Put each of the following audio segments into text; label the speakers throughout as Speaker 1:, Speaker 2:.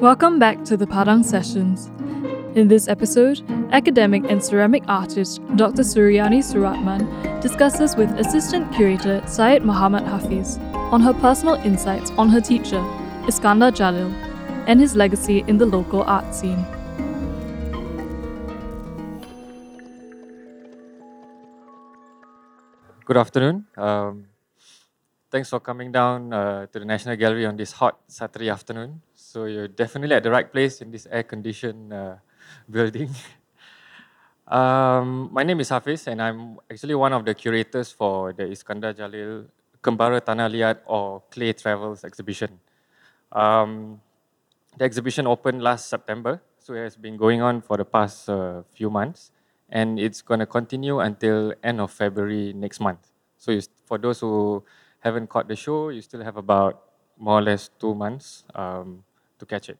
Speaker 1: Welcome back to the Padang Sessions. In this episode, academic and ceramic artist Dr. Suriani Suratman discusses with assistant curator Syed Muhammad Hafiz on her personal insights on her teacher, Iskandar Jalil, and his legacy in the local art scene.
Speaker 2: Good afternoon. Um, thanks for coming down uh, to the National Gallery on this hot Saturday afternoon. So you're definitely at the right place in this air-conditioned uh, building. um, my name is Hafiz, and I'm actually one of the curators for the Iskandar Jalil Kembara Tanah Liat or Clay Travels exhibition. Um, the exhibition opened last September, so it has been going on for the past uh, few months, and it's going to continue until end of February next month. So for those who haven't caught the show, you still have about more or less two months um, to catch it.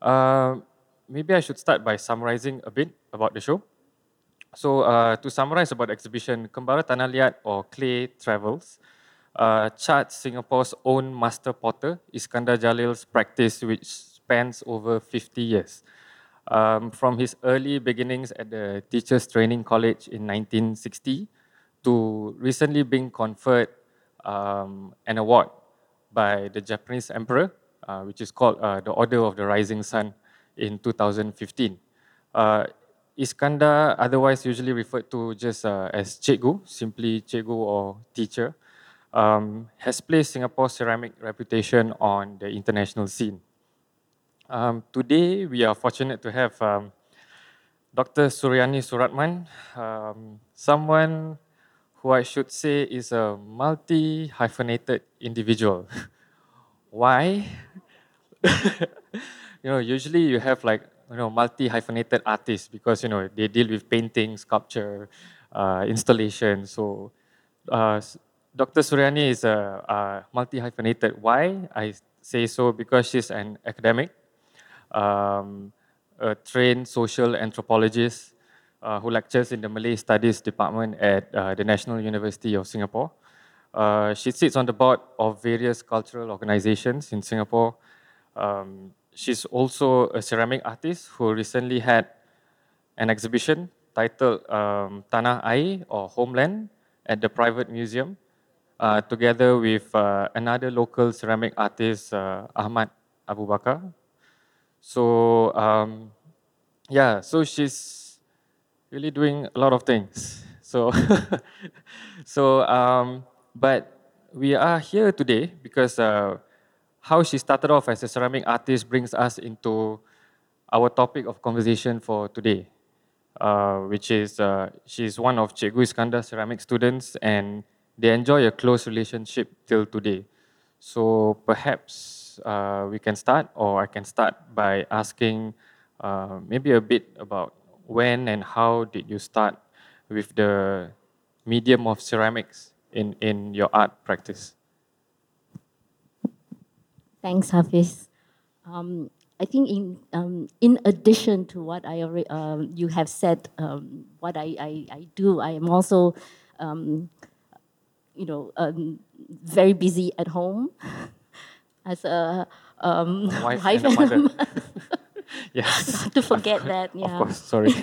Speaker 2: Uh, maybe I should start by summarizing a bit about the show. So uh, to summarize about the exhibition, Kembara Tanah Liat or Clay Travels uh, charts Singapore's own master potter, Iskandar Jalil's practice, which spans over 50 years. Um, from his early beginnings at the Teachers Training College in 1960 to recently being conferred um, an award by the Japanese Emperor uh, which is called uh, the Order of the Rising Sun in 2015. Uh, Iskandar, otherwise usually referred to just uh, as Cikgu, simply Cikgu or teacher, um, has placed Singapore's ceramic reputation on the international scene. Um, today, we are fortunate to have um, Dr. Suriani Suratman, um, someone who I should say is a multi-hyphenated individual. Why? you know, usually you have like you know multi hyphenated artists because you know they deal with painting, sculpture, uh, installation. So, uh, Dr. Suriani is a, a multi hyphenated. Why I say so? Because she's an academic, um, a trained social anthropologist uh, who lectures in the Malay Studies department at uh, the National University of Singapore. Uh, she sits on the board of various cultural organizations in Singapore. Um, she's also a ceramic artist who recently had an exhibition titled um, Tanah Air or Homeland at the private museum, uh, together with uh, another local ceramic artist, uh, Ahmad Abu Bakar. So, um, yeah, so she's really doing a lot of things. So, so um, but we are here today because uh, how she started off as a ceramic artist brings us into our topic of conversation for today, uh, which is uh, she's one of Cikgu Iskandar's ceramic students and they enjoy a close relationship till today. So perhaps uh, we can start, or I can start by asking uh, maybe a bit about when and how did you start with the medium of ceramics in, in your art practice?
Speaker 3: Thanks, Hafiz. Um, I think in um, in addition to what I already, um, you have said, um, what I, I, I, do, I am also, um, you know, um, very busy at home as a
Speaker 2: wife, wife, and, and a mother. yes.
Speaker 3: Not to forget that. Yeah.
Speaker 2: Of course. Sorry.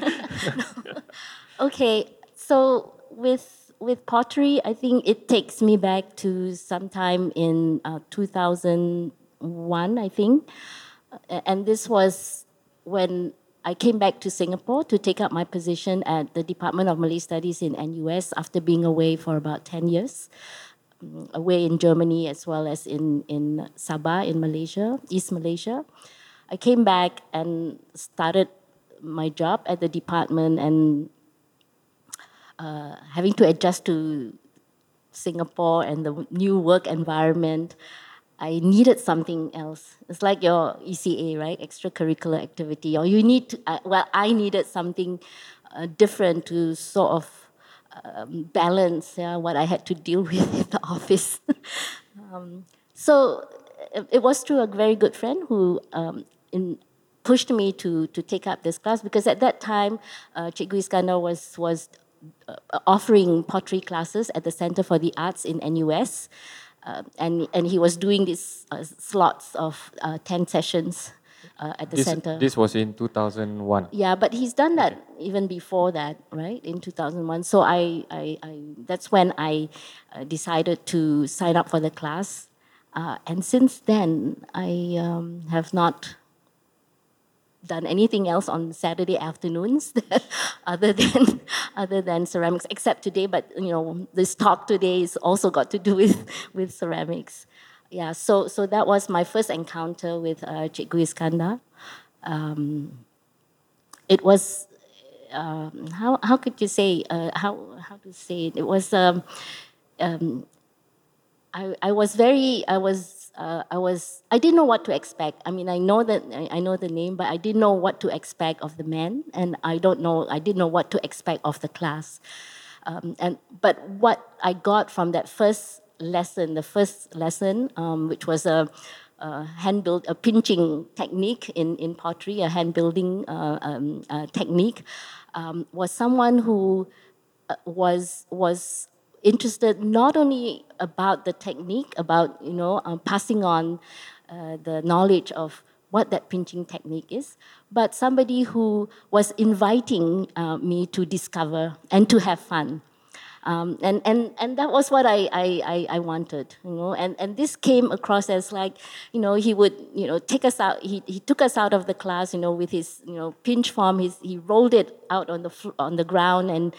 Speaker 3: okay. So with with pottery, I think it takes me back to sometime in uh, 2001, I think. And this was when I came back to Singapore to take up my position at the Department of Malay Studies in NUS after being away for about 10 years, away in Germany as well as in, in Sabah in Malaysia, East Malaysia. I came back and started my job at the department and uh, having to adjust to Singapore and the new work environment, I needed something else. It's like your ECA, right? Extracurricular activity. Or you need to, uh, well, I needed something uh, different to sort of um, balance yeah, what I had to deal with in the office. um, so it, was through a very good friend who um, in, pushed me to, to take up this class because at that time, uh, Cikgu Iskandar was, was uh, offering pottery classes at the Center for the Arts in NUS. Uh, and, and he was doing these uh, slots of uh, 10 sessions uh, at the
Speaker 2: This,
Speaker 3: center.
Speaker 2: this was in 2001.
Speaker 3: Yeah, but he's done that even before that, right? In 2001. So I, I, I that's when I uh, decided to sign up for the class. Uh, and since then, I um, have not done anything else on Saturday afternoons other than other than ceramics, except today. But you know, this talk today is also got to do with with ceramics. Yeah, so so that was my first encounter with uh, Cikgu Iskandar. Um, it was um, how how could you say uh, how how to say it? It was um, um, I I was very I was uh, I was I didn't know what to expect. I mean I know that I, know the name, but I didn't know what to expect of the man, and I don't know I didn't know what to expect of the class. Um, and but what I got from that first lesson, the first lesson, um, which was a, a hand build, a pinching technique in, in pottery, a hand building uh, um, uh, technique, um, was someone who uh, was was interested not only about the technique, about you know um, passing on uh, the knowledge of what that pinching technique is, but somebody who was inviting uh, me to discover and to have fun. Um, and, and, and that was what I, I, I, wanted, you know, and, and this came across as like, you know, he would, you know, take us out, he, he took us out of the class, you know, with his, you know, pinch form, his, he rolled it out on the, on the ground and,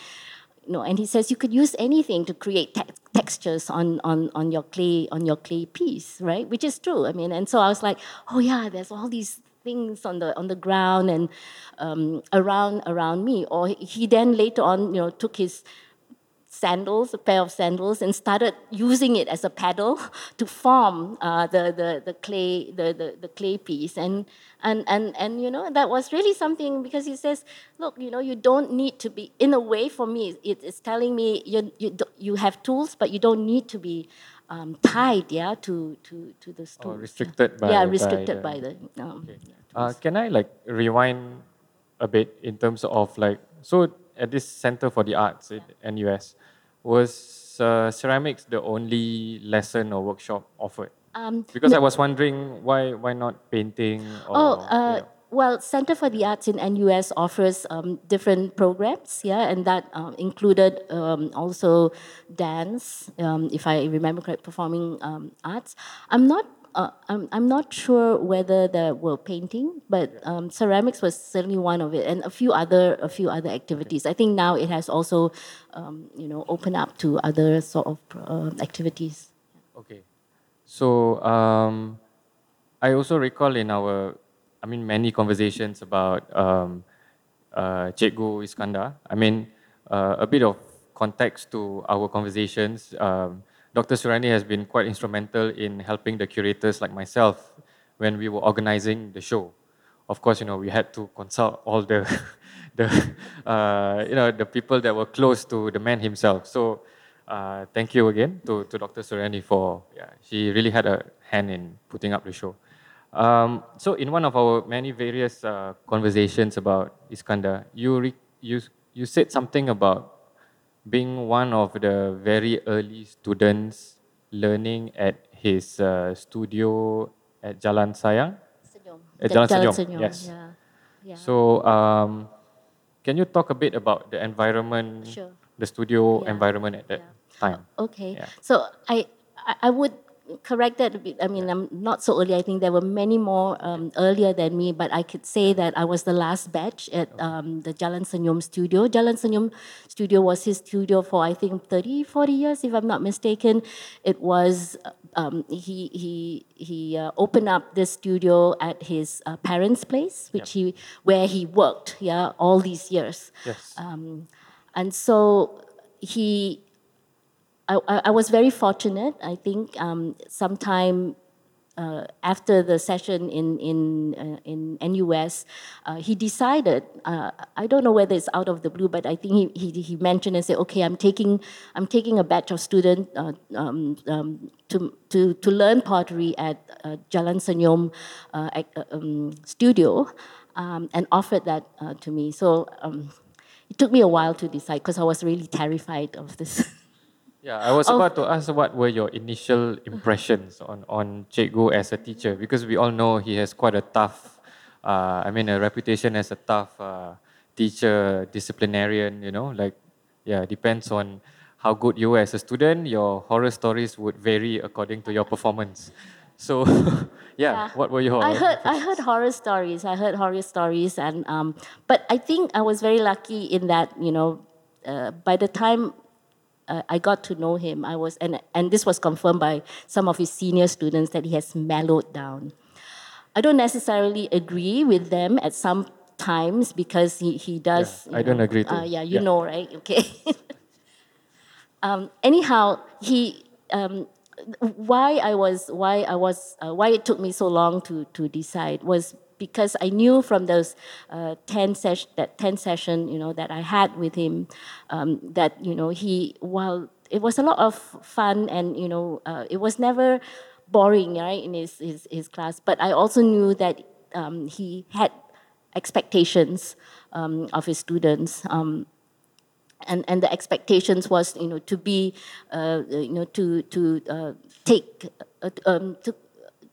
Speaker 3: you know, and he says you could use anything to create te- textures on, on, on your clay, on your clay piece, right? Which is true, I mean, and so I was like, oh yeah, there's all these things on the on the ground and um, around around me. Or he then later on, you know, took his sandals, a pair of sandals, and started using it as a paddle to form uh, the, the, the clay the, the, the clay piece. And, and and and you know that was really something because he says, look, you know, you don't need to be. In a way, for me, it, it's telling me you you you have tools, but you don't need to be. Um, tied, yeah, to to to the tools.
Speaker 2: Or restricted by
Speaker 3: yeah,
Speaker 2: by
Speaker 3: restricted
Speaker 2: the-
Speaker 3: by the. Um,
Speaker 2: Okay.
Speaker 3: yeah,
Speaker 2: Uh, can I like rewind a bit in terms of like so at this Center for the Arts at NUS, was uh, ceramics the only lesson or workshop offered?
Speaker 3: Um,
Speaker 2: Because I was wondering why why not painting or
Speaker 3: Oh,
Speaker 2: you
Speaker 3: uh,
Speaker 2: know.
Speaker 3: well, Center for the Arts in NUS offers um, different programs, yeah, and that um, included um, also dance, um, if I remember correct, performing um, arts. I'm not. Uh, I'm, I'm not sure whether there were painting, but um, ceramics was certainly one of it, and a few other a few other activities. I think now it has also, um, you know, opened up to other sort of uh, activities.
Speaker 2: Okay. So um, I also recall in our, I mean, many conversations about um, uh, Cikgu Iskandar. I mean, uh, a bit of context to our conversations. Um, Dr. Suriani has been quite instrumental in helping the curators like myself when we were organizing the show. Of course, you know, we had to consult all the, the uh, you know, the people that were close to the man himself. So uh, thank you again to, to Dr. Suriani for, yeah, she really had a hand in putting up the show. Um, so in one of our many various uh, conversations about Iskandar, you, re- you, you said something about being one of the very early students learning at his uh, studio at Jalan Sayang.
Speaker 3: Senyum. The
Speaker 2: Jalan
Speaker 3: Jalan
Speaker 2: Senyum,
Speaker 3: Senyum,
Speaker 2: yes.
Speaker 3: Yeah. Yeah.
Speaker 2: So um, can you talk a bit about the environment,
Speaker 3: Sure.
Speaker 2: the studio
Speaker 3: Yeah.
Speaker 2: environment at that
Speaker 3: Yeah.
Speaker 2: time?
Speaker 3: Okay.
Speaker 2: Yeah.
Speaker 3: So I, I I would correct that a bit. I mean, I'm not so early. I think there were many more um, earlier than me, but I could say that I was the last batch at um, the Jalan Senyum studio. Jalan Senyum studio was his studio for I think 30, 40 years, if I'm not mistaken. It was um, he he he uh, opened up this studio at his uh, parents' place, which he where he worked. Yeah, all these years.
Speaker 2: Yes.
Speaker 3: Um, and so he, I, I was very fortunate. I think um, sometime uh, after the session in in uh, in NUS, uh, he decided. Uh, I don't know whether it's out of the blue, but I think he, he, he mentioned and said, "Okay, I'm taking I'm taking a batch of students uh, um, um, to to to learn pottery at uh, Jalan Senyum um, studio," um, and offered that to me. So. Um, it took me a while to decide because I was really terrified of this.
Speaker 2: Yeah, I was about to ask what were your initial impressions on on Cikgu as a teacher because we all know he has quite a tough, uh, I mean, a reputation as a tough uh, teacher, disciplinarian. You know, like yeah, depends on how good you were as a student. Your horror stories would vary according to your performance. So, yeah, what were your?
Speaker 3: I heard I heard horror stories. I heard horror stories, and um, but I think I was very lucky in that you know, uh, by the time uh, I got to know him, I was and and this was confirmed by some of his senior students that he has mellowed down. I don't necessarily agree with them at some times because he he does.
Speaker 2: Yeah, I don't
Speaker 3: know,
Speaker 2: agree too.
Speaker 3: Uh, yeah, you
Speaker 2: Yeah.
Speaker 3: know, right? Okay. um, anyhow, he um, why I was why I was uh, why it took me so long to to decide was because I knew from those uh, ten session that ten session you know that I had with him um, that you know he while it was a lot of fun and you know uh, it was never boring right in his his, his class but I also knew that um, he had expectations um, of his students. Um, and and the expectations was you know to be uh, you know to to uh, take uh, um, to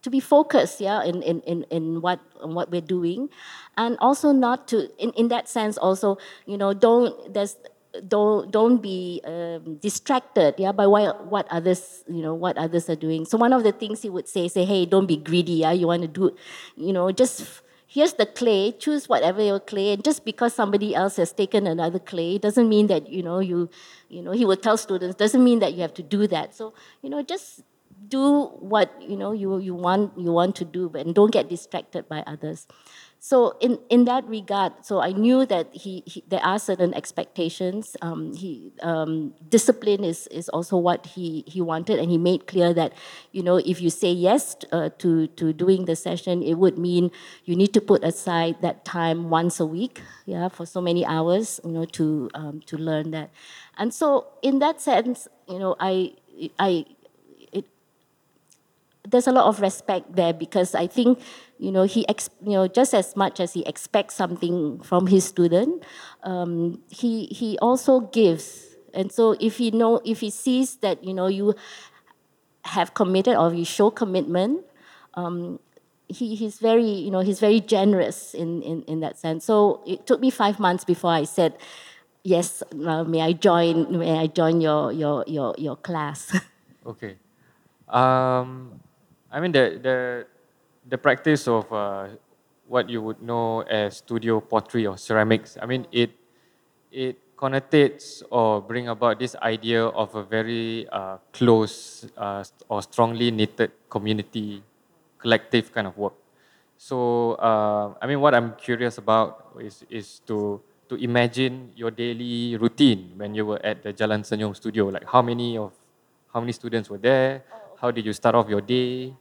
Speaker 3: to be focused yeah in in in, in what in what we're doing. And also not to in, in that sense also you know don't there's don't don't be um, distracted yeah by what, what others you know what others are doing. So one of the things he would say say hey don't be greedy yeah you want to do you know just here's the clay choose whatever your clay and just because somebody else has taken another clay doesn't mean that you know you you know he would tell students doesn't mean that you have to do that. So you know just do what you know you, you want you want to do and don't get distracted by others. So in, in that regard so i knew that he, he there are certain expectations. Um, he um, discipline is, is also what he, he wanted and he made clear that you know if you say yes uh, to, to doing the session it would mean you need to put aside that time once a week yeah for so many hours you know to um, to learn that. And so in that sense you know i i there's a lot of respect there because I think, you know, he, ex- you know, just as much as he expects something from his student, um, he he also gives. And so if he know, if he sees that you know you have committed or you show commitment, um, he, he's very, you know, he's very generous in, in, in that sense. So it took me five months before I said, yes, uh, may I join, may I join your, your, your, your class.
Speaker 2: Okay. Um, I mean the the the practice of uh, what you would know as studio pottery or ceramics. I mean it it connotates or bring about this idea of a very uh, close uh, or strongly knitted community, collective kind of work. So uh, I mean, what I'm curious about is is to to imagine your daily routine when you were at the Jalan Senyum studio. Like how many of how many students were there? How did you start off your day?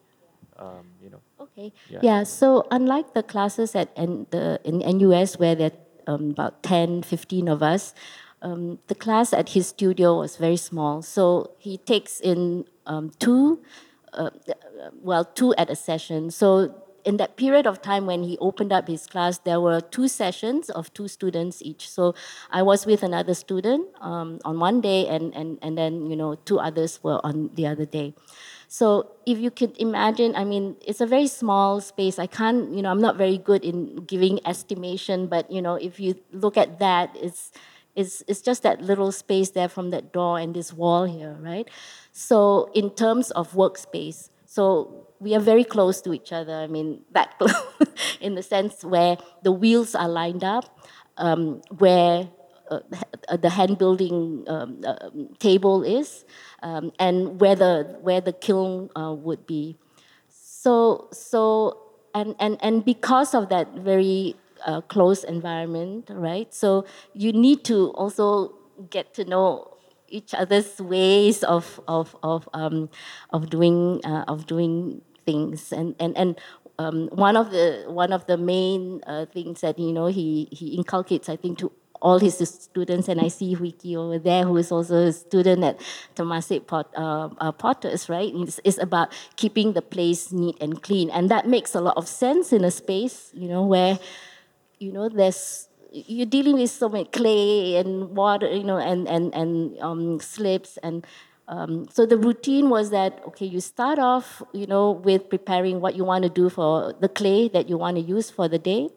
Speaker 2: Um, you know.
Speaker 3: Okay.
Speaker 2: Yeah.
Speaker 3: Yeah. So unlike the classes at N, the in NUS where there are um, about 10, 15 of us, um, the class at his studio was very small. So he takes in um, two, uh, well, two at a session. So in that period of time when he opened up his class, there were two sessions of two students each. So I was with another student um, on one day, and, and, and then you know two others were on the other day. So if you could imagine, I mean, it's a very small space. I can't, you know, I'm not very good in giving estimation, but you know, if you look at that, it's it's, it's just that little space there from that door and this wall here, right? So in terms of workspace, so we are very close to each other. I mean, that close in the sense where the wheels are lined up, um, where uh, the hand building um, uh, table is, um, and where the where the kiln uh, would be. So so and and and because of that very uh, close environment, right? So you need to also get to know each other's ways of of of um, of doing uh, of doing things, and and and um, one of the one of the main uh, things that you know he he inculcates, I think, to all his students, and I see Wiki over there, who is also a student at Temasek Pot, uh, uh, Potters, right? It's, it's about keeping the place neat and clean, and that makes a lot of sense in a space, you know, where, you know, there's you're dealing with so much clay and water, you know, and and and um, slips and. Um, so the routine was that okay, you start off, you know, with preparing what you want to do for the clay that you want to use for the day,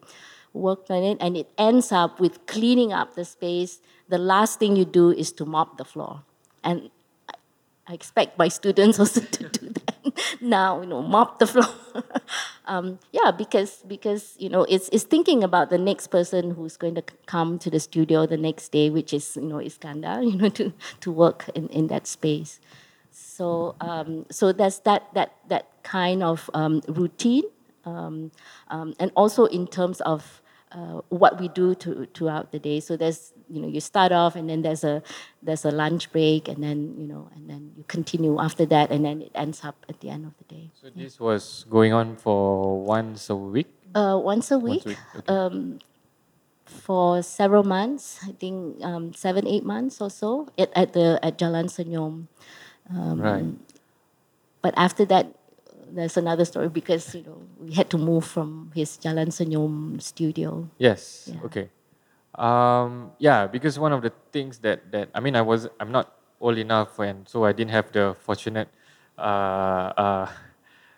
Speaker 3: work on it, and it ends up with cleaning up the space. The last thing you do is to mop the floor, and I, I expect my students also to do that now, you know, mop the floor. um, yeah, because because you know it's it's thinking about the next person who's going to come to the studio the next day, which is you know Iskandar, you know, to to work in, in that space. So um, so that's that that that kind of um, routine, um, um, and also in terms of uh, what we do to, throughout the day. So there's you know you start off and then there's a there's a lunch break and then you know and then you continue after that and then it ends up at the end of the day.
Speaker 2: So yeah. this was going on for once a week.
Speaker 3: Uh, once a week. Once a week. Okay. Um, for several months, I think um, seven, eight months or so at, at the at Jalan Senyum.
Speaker 2: Um, right.
Speaker 3: But after that, there's another story because you know we had to move from his Jalan Senyum studio.
Speaker 2: Yes. Yeah. Okay. Um, yeah, because one of the things that that I mean, I was I'm not old enough, and so I didn't have the fortunate, uh, uh,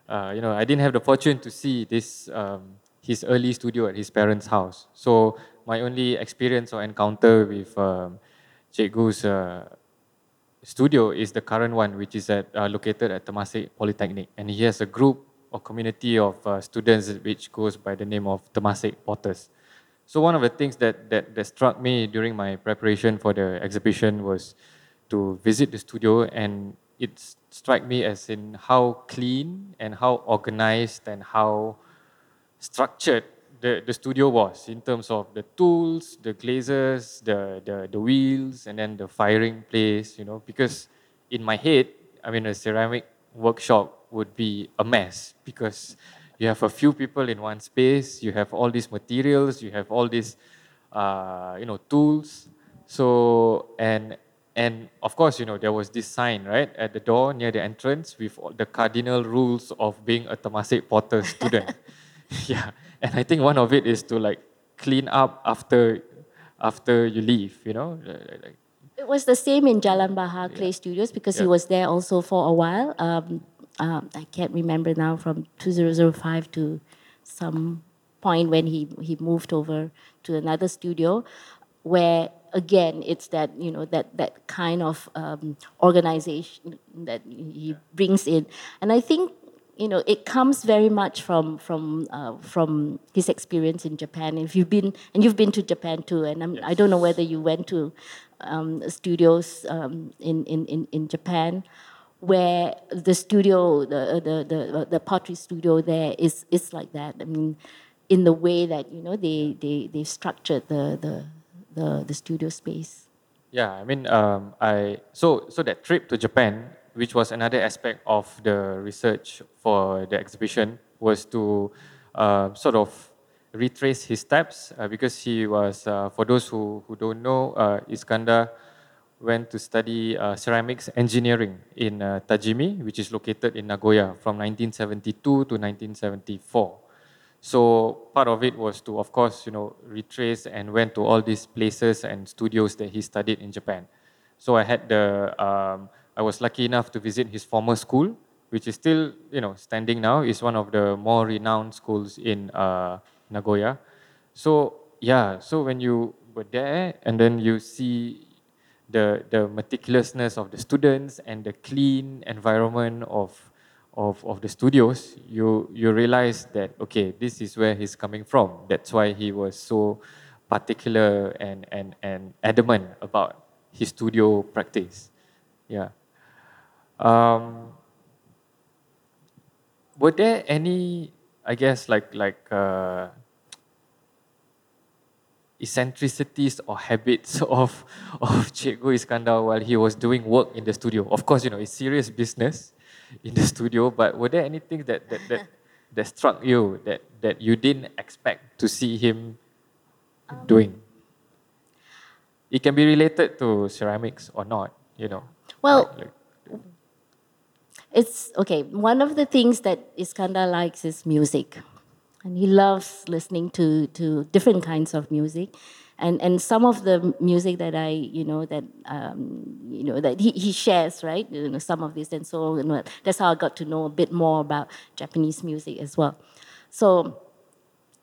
Speaker 2: uh, you know, I didn't have the fortune to see this um, his early studio at his parents' house. So my only experience or encounter with um, Cikgu's uh, studio is the current one, which is at, uh, located at Temasek Polytechnic. And he has a group or community of uh, students which goes by the name of Temasek Potters. So one of the things that, that, that struck me during my preparation for the exhibition was to visit the studio and it struck me as in how clean and how organized and how structured the, the studio was in terms of the tools, the glazes, the, the, the wheels, and then the firing place, you know, because in my head, I mean, a ceramic workshop would be a mess because you have a few people in one space, you have all these materials, you have all these, uh, you know, tools. So, and, and of course, you know, there was this sign, right, at the door near the entrance with the cardinal rules of being a Temasek Potter student. yeah and I think one of it is to like clean up after after you leave. You know. Like,
Speaker 3: it was the same in Jalan Bahar Clay yeah. Studios because yeah. he was there also for a while. Um, um, I can't remember now from 2005 to some point when he, he moved over to another studio where again it's that you know that that kind of um, organization that he brings in and i think you know, it comes very much from from uh, from his experience in Japan. If you've been and you've been to Japan too, and I'm. I don't know whether you went to um, studios um, in, in, in in Japan, where the studio, the the the, the pottery studio there is is like that. I mean, in the way that you know they they they structured the the the, the studio space.
Speaker 2: Yeah, I mean, um, I so so that trip to Japan which was another aspect of the research for the exhibition, was to uh, sort of retrace his steps uh, because he was, uh, for those who, who don't know, uh, Iskandar went to study uh, ceramics engineering in Tajimi, which is located in Nagoya from 1972 to 1974. So part of it was to, of course, you know, retrace and went to all these places and studios that he studied in Japan. So I had the um, I was lucky enough to visit his former school, which is still, you know, standing now. is one of the more renowned schools in uh, Nagoya. So yeah, so when you were there and then you see the the meticulousness of the students and the clean environment of of, of the studios, you you realize that okay, this is where he's coming from. That's why he was so particular and and and adamant about his studio practice. Yeah. Um, were there any, I guess, like like uh, eccentricities or habits of of Cikgu Iskandar while he was doing work in the studio? Of course, you know it's serious business in the studio, but were there anything that that that, that struck you that that you didn't expect to see him um, doing? It can be related to ceramics or not, you know.
Speaker 3: Well. Like, like, it's okay. One of the things that Iskandar likes is music, and he loves listening to to different kinds of music. and and some of the music that I you know that um, you know that he, he shares right you know some of this and so you know, that's how I got to know a bit more about Japanese music as well. So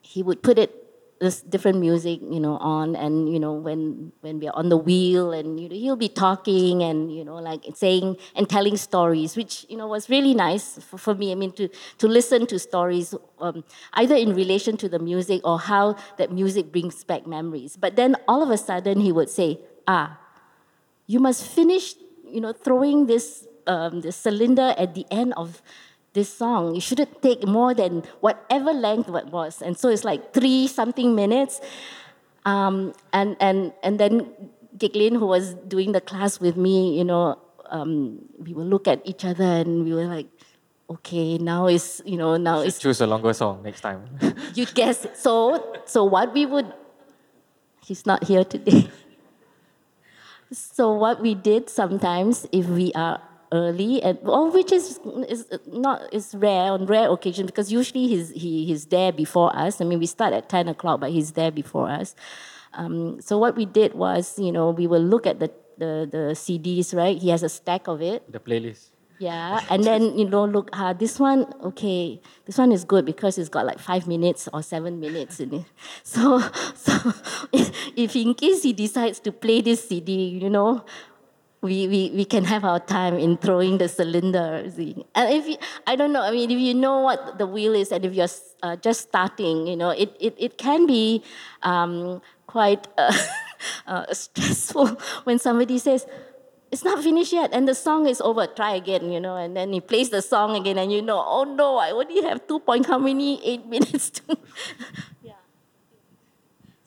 Speaker 3: he would put it this different music, you know, on, and you know, when when we're on the wheel, and you know, he'll be talking, and you know, like saying and telling stories, which you know was really nice for, for me. I mean, to to listen to stories, um, either in relation to the music or how that music brings back memories. But then all of a sudden, he would say, "Ah, you must finish, you know, throwing this um, this cylinder at the end of." This song. You shouldn't take more than whatever length it was. And so it's like three something minutes. Um, and, and, and then Giglin, who was doing the class with me, you know, um, we will look at each other and we were like, okay, now is, you know, now is.
Speaker 2: Choose a longer song next time.
Speaker 3: you guess. So, so what we would, he's not here today. so what we did sometimes, if we are early, and well, which is is not is rare on rare occasion because usually he's he, he's there before us. I mean, we start at ten o'clock, but he's there before us. Um, so what we did was, you know, we will look at the, the the CDs, right? He has a stack of it.
Speaker 2: The playlist.
Speaker 3: Yeah, and then you know, look, uh, this one, okay, this one is good because it's got like five minutes or seven minutes in it. So, so if in case he decides to play this CD, you know, we, we, we can have our time in throwing the cylinder. And if you, I don't know, I mean, if you know what the wheel is and if you're uh, just starting, you know, it, it, it can be um, quite uh, uh, stressful when somebody says, it's not finished yet and the song is over try again you know and then he plays the song again and you know oh no i only have two point how many eight minutes to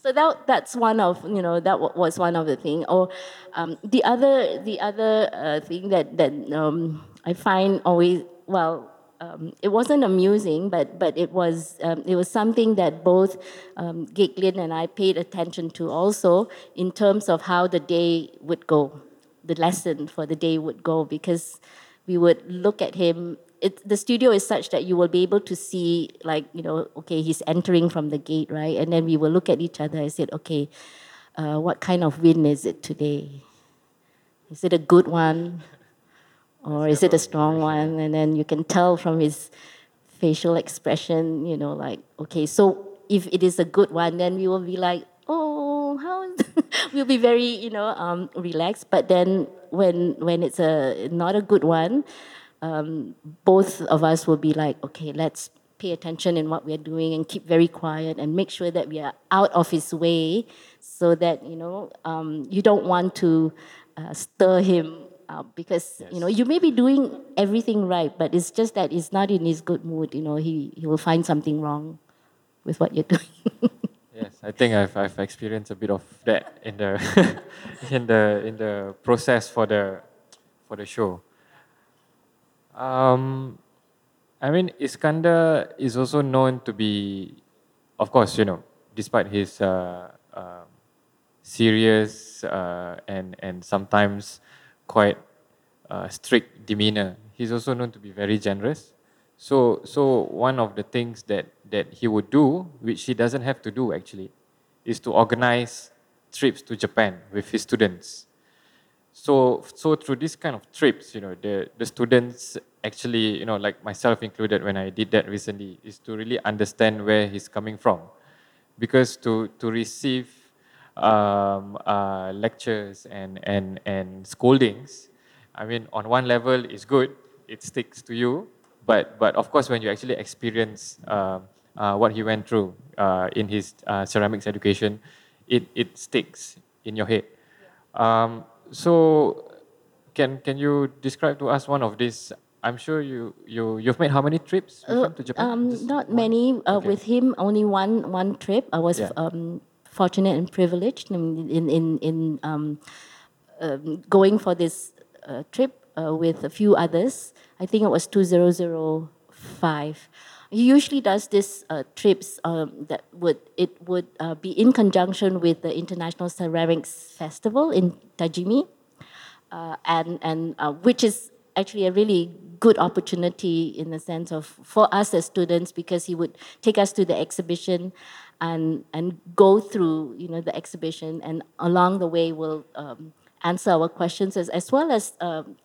Speaker 3: so that that's one of you know that was one of the thing. Or um, the other the other uh, thing that that um, I find always well. Um, it wasn't amusing, but but it was um, it was something that both um, Giglin and I paid attention to also in terms of how the day would go, the lesson for the day would go, because we would look at him it, the studio is such that you will be able to see like you know okay he's entering from the gate right? And then we will look at each other and said okay uh, what kind of wind is it today? Is it a good one? Or is it a strong one? And then you can tell from his facial expression you know like okay so if it is a good one then we will be like oh how we'll be very you know um, relaxed. But then when when it's a not a good one um, both of us will be like, okay, let's pay attention in what we're doing and keep very quiet and make sure that we are out of his way so that, you know, um, you don't want to uh, stir him up because, yes. you know, you may be doing everything right, but it's just that he's not in his good mood, you know, he, he will find something wrong with what you're doing.
Speaker 2: yes, I think I've, I've experienced a bit of that in the, in the, in the process for the, for the show. Um, I mean, Iskandar is also known to be, of course, you know, despite his uh, uh, serious uh, and and sometimes quite uh, strict demeanor, he's also known to be very generous. So, so one of the things that that he would do, which he doesn't have to do actually, is to organize trips to Japan with his students. So, so through this kind of trips, you know, the, the students actually, you know, like myself included when I did that recently, is to really understand where he's coming from. Because to, to receive um, uh, lectures and, and, and scoldings, I mean, on one level, it's good, it sticks to you. But, but of course, when you actually experience uh, uh, what he went through uh, in his uh, ceramics education, it, it sticks in your head. Um, so, can can you describe to us one of these? I'm sure you you you've made how many trips
Speaker 3: uh,
Speaker 2: to Japan?
Speaker 3: Um, not one? many. Uh, okay. With him, only one one trip. I was yeah. um, fortunate and privileged in in in, in um, um going for this uh, trip uh, with a few others. I think it was two zero zero five. He usually does this uh, trips um, that would it would uh, be in conjunction with the International Ceramics Festival in Tajimi, uh, and and uh, which is actually a really good opportunity in the sense of for us as students because he would take us to the exhibition and and go through you know the exhibition, and along the way we'll um, answer our questions as, as well as um,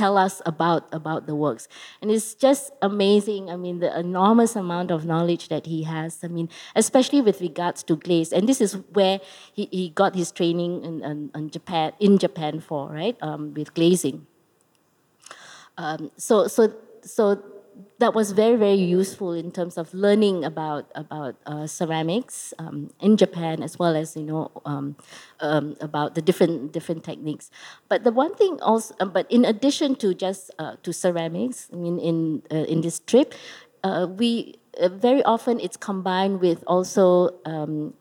Speaker 3: tell us about about the works. And it's just amazing i mean the enormous amount of knowledge that he has i mean especially with regards to glaze. And this is where he, he got his training in, in, in japan in japan for right um, with glazing. Um, so so so that was very very useful in terms of learning about about uh, ceramics um, in Japan as well as you know um, um, about the different different techniques. But the one thing also, uh, but in addition to just uh, to ceramics, I mean in uh, in this trip, uh, we uh, very often it's combined with also um,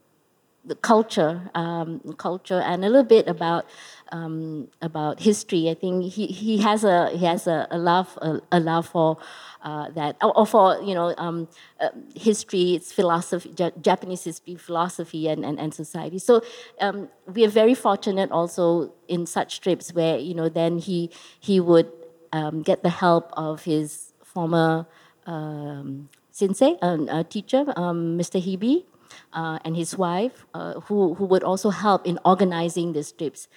Speaker 3: the culture, um, culture, and a little bit about um, about history. I think he, he has a he has a, a love a, a love for uh, that or, for you know um, uh, history, it's philosophy, Japanese history, philosophy, and, and, and society. So um, we are very fortunate also in such trips where you know then he he would um, get the help of his former um, sensei, uh, teacher, um, Mr. Hebe uh, and his wife, uh, who, who would also help in organizing these trips.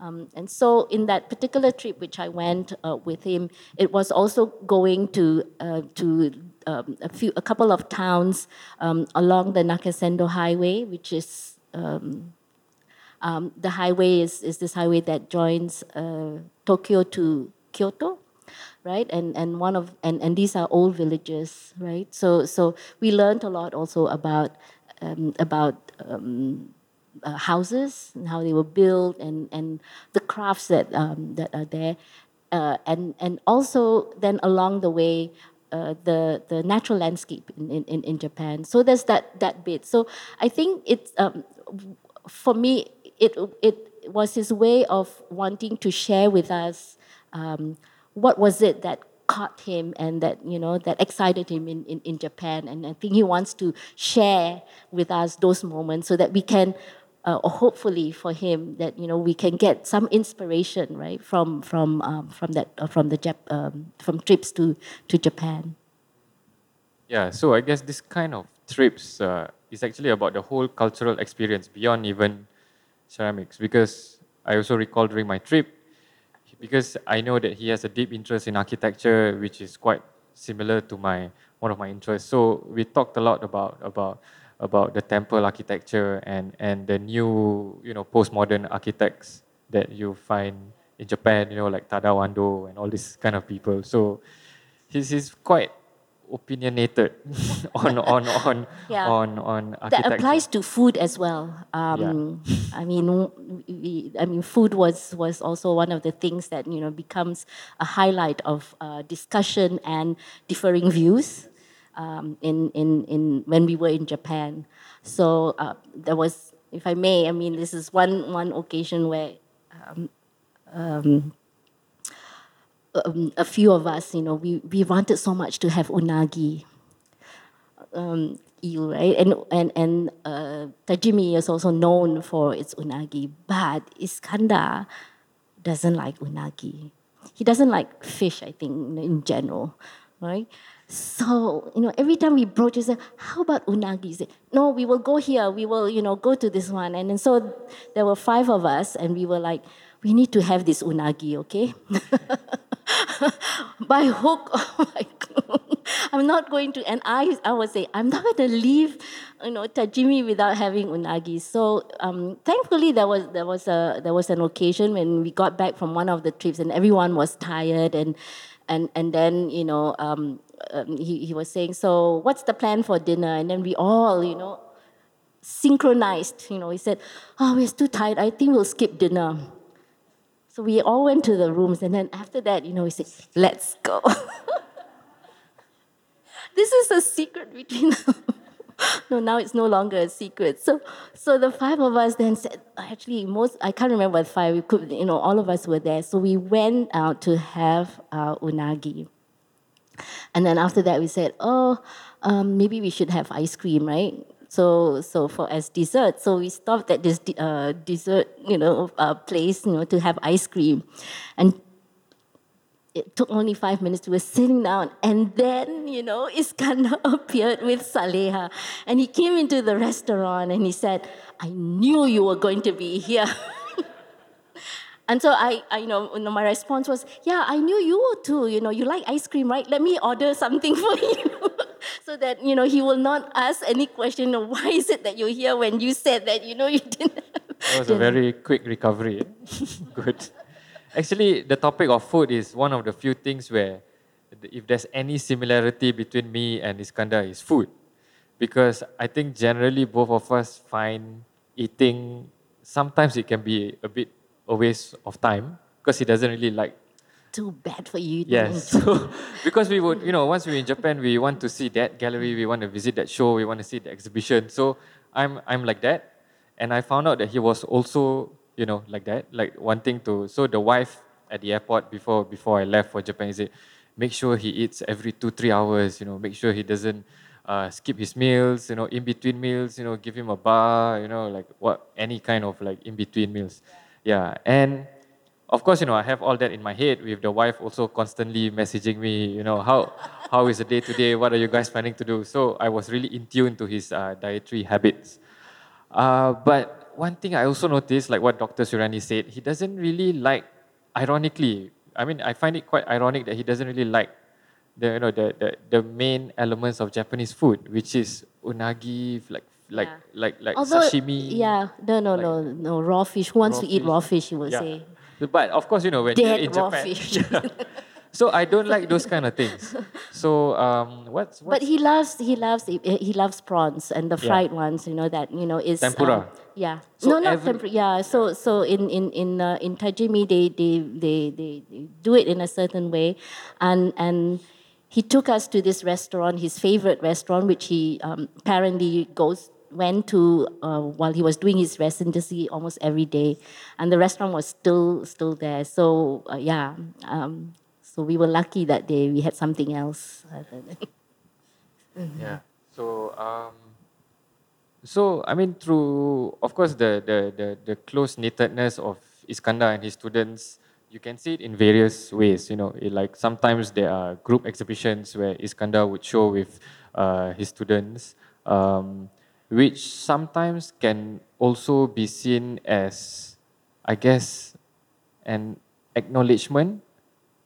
Speaker 3: Um, and so, in that particular trip, which I went uh, with him, it was also going to uh, to um, a few, a couple of towns um, along the Nakasendo Highway, which is um, um, the highway is, is this highway that joins uh, Tokyo to Kyoto right and and one of and, and these are old villages right so so we learned a lot also about um, about um, uh, houses and how they were built and, and the crafts that, um, that are there. Uh, and, and also then along the way, uh, the, the natural landscape in, in, in Japan. So there's that, that bit. So I think it's, um, for me, it, it was his way of wanting to share with us um, what was it that caught him and that you know that excited him in, in, in Japan and I think he wants to share with us those moments so that we can uh, or hopefully for him that you know we can get some inspiration right from from um, from that uh, from the Jap- um, from trips to to Japan.
Speaker 2: Yeah, so I guess this kind of trips uh, is actually about the whole cultural experience beyond even ceramics because I also recall during my trip because I know that he has a deep interest in architecture, which is quite similar to my one of my interests. So we talked a lot about about about the temple architecture and and the new you know postmodern architects that you find in Japan, you know like Tadao Ando and all these kind of people. So he's, he's quite opinionated on on on yeah. on on
Speaker 3: architecture. That applies to food as well. Um, yeah. I mean, we, I mean, food was was also one of the things that you know becomes a highlight of uh, discussion and differing views um, in in in when we were in Japan. So uh, there was, if I may, I mean, this is one one occasion where. Um, um a few of us, you know, we, we wanted so much to have unagi. Um, eel, right? And and and uh, Tajimi is also known for its unagi, but Iskandar doesn't like unagi. He doesn't like fish, I think, in general, right? So, you know, every time we broach, he said, how about unagi? He said, no, we will go here. We will, you know, go to this one. And then so there were five of us, and we were like, we need to have this unagi, okay? by hook or by crook. I'm not going to, and I, I would say, I'm not going to leave, you know, Tajimi without having unagi. So um, thankfully, there was there was a there was an occasion when we got back from one of the trips, and everyone was tired, and and and then you know, um, um, he he was saying, so what's the plan for dinner? And then we all, you know, synchronized. You know, he said, oh, we're too tired. I think we'll skip dinner. So we all went to the rooms, and then after that, you know, we said, let's go. this is a secret between no, now it's no longer a secret. So, so the five of us then said, actually, most I can't remember the five. We could, you know, all of us were there. So we went out to have uh, unagi, and then after that, we said, oh, um, maybe we should have ice cream, right? So, so for as dessert, so we stopped at this uh, dessert, you know, uh, place, you know, to have ice cream, and it took only five minutes. We were sitting down, and then you know Iskandar appeared with Saleha, and he came into the restaurant and he said, "I knew you were going to be here." and so I, I, you know, my response was, "Yeah, I knew you too. You know, you like ice cream, right? Let me order something for you." so that you know he will not ask any question of why is it that you're here when you said that you know you didn't.
Speaker 2: That was a very quick recovery. Good. Actually, the topic of food is one of the few things where if there's any similarity between me and Iskandar is food. Because I think generally both of us find eating, sometimes it can be a bit a waste of time because he doesn't really like.
Speaker 3: Too bad for you.
Speaker 2: Yes. So, because we would, you know, once we're in Japan, we want to see that gallery, we want to visit that show, we want to see the exhibition. So I'm, I'm like that. And I found out that he was also you know, like that, like wanting to. So the wife at the airport before before I left for Japan, he said, make sure he eats every two three hours. You know, make sure he doesn't uh, skip his meals. You know, in between meals, you know, give him a bar. You know, like what any kind of like in between meals. Yeah, and of course, you know, I have all that in my head with the wife also constantly messaging me. You know, how how is the day today? What are you guys planning to do? So I was really in tune to his uh, dietary habits. Uh, but one thing I also noticed, like what Dr. Suriani said, he doesn't really like, ironically, I mean, I find it quite ironic that he doesn't really like the you know the the, the main elements of Japanese food, which is unagi, like like yeah. like like
Speaker 3: Although,
Speaker 2: sashimi.
Speaker 3: Yeah, no, no, like, no, no, raw fish. Who wants to eat raw fish? He will yeah. say.
Speaker 2: But of course, you know when
Speaker 3: Dead
Speaker 2: you're in Japan. So I don't like those kind of things. So um, what's, what's
Speaker 3: but he loves he loves he loves prawns and the fried yeah. ones. You know that you know is
Speaker 2: tempura.
Speaker 3: Um, yeah, so no, not tempura. Yeah, so so in in in uh, in Tajimi they, they they they they do it in a certain way, and and he took us to this restaurant, his favorite restaurant, which he um, apparently goes went to uh, while he was doing his residency almost every day, and the restaurant was still still there. So uh, yeah, um, so we were lucky that day we had something else.
Speaker 2: yeah. So um, so I mean through of course the the the, the close knittedness of Iskandar and his students, you can see it in various ways. You know, it, like sometimes there are group exhibitions where Iskandar would show with uh, his students, um, which sometimes can also be seen as, I guess, an acknowledgement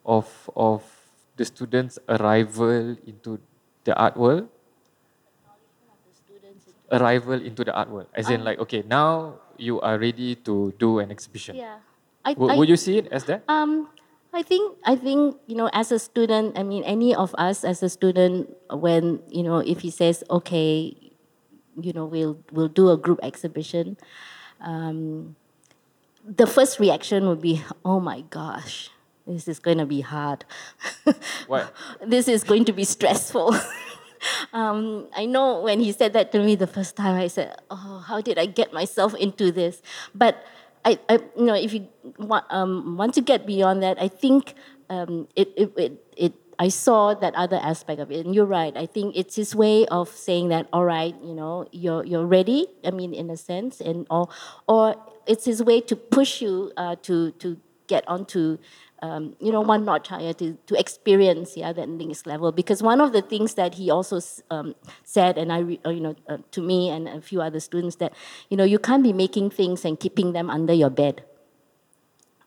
Speaker 2: of of the students' arrival into the art world? Arrival into the art world, as in like, okay, now you are ready to do an exhibition.
Speaker 3: Yeah,
Speaker 2: I, w- I, would you see it as that?
Speaker 3: Um, I think I think you know, as a student, I mean, any of us as a student, when you know, if he says, okay, you know, we'll we'll do a group exhibition. Um, the first reaction would be, oh my gosh, this is going to be hard.
Speaker 2: What?
Speaker 3: this is going to be stressful. um, I know when he said that to me the first time, I said, "Oh, how did I get myself into this?" But I, I you know, if you want, um, want to get beyond that, I think um, it, it, it, it I saw that other aspect of it, and you're right. I think it's his way of saying that, all right, you know, you're you're ready. I mean, in a sense, and or or it's his way to push you uh, to to get onto um, you know, one notch higher to, to experience, yeah, that next level. Because one of the things that he also um, said, and I, re, uh, you know, uh, to me and a few other students, that you know, you can't be making things and keeping them under your bed,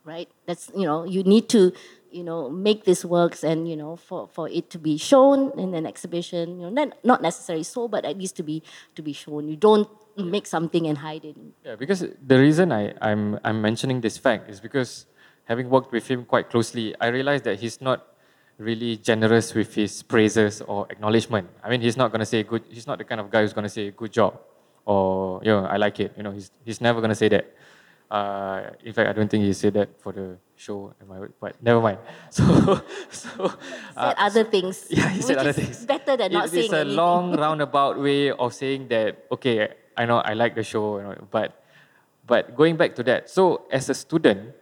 Speaker 3: right? That's you know, you need to, you know, make this works, and you know, for, for it to be shown in an exhibition, you know, not not necessarily so, but at least to be to be shown. You don't make something and hide it.
Speaker 2: Yeah, because the reason I, I'm I'm mentioning this fact is because having worked with him quite closely, I realized that he's not really generous with his praises or acknowledgement. I mean, he's not going to say good. He's not the kind of guy who's going to say good job or you know I like it. You know, he's he's never going to say that. Uh, in fact, I don't think he said that for the show. Am I? But never mind. So, so
Speaker 3: uh, said other things.
Speaker 2: Yeah, he said other things.
Speaker 3: Better than not
Speaker 2: it,
Speaker 3: saying
Speaker 2: It's a
Speaker 3: anything.
Speaker 2: long roundabout way of saying that. Okay, I know I like the show, you know, but but going back to that. So as a student,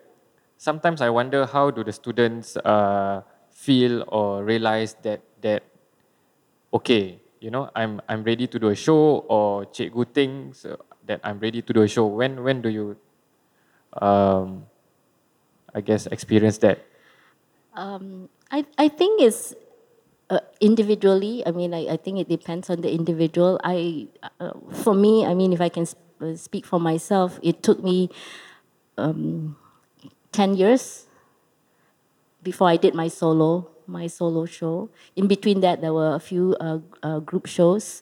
Speaker 2: sometimes I wonder how do the students uh, feel or realize that that okay, you know, I'm I'm ready to do a show or cikgu thinks that I'm ready to do a show. When when do you, um, I guess, experience that?
Speaker 3: Um, I, I think it's uh, individually. I mean, I, I think it depends on the individual. I, uh, for me, I mean, if I can sp- uh, speak for myself, it took me um, 10 years before I did my solo, my solo show. In between that, there were a few uh, uh, group shows,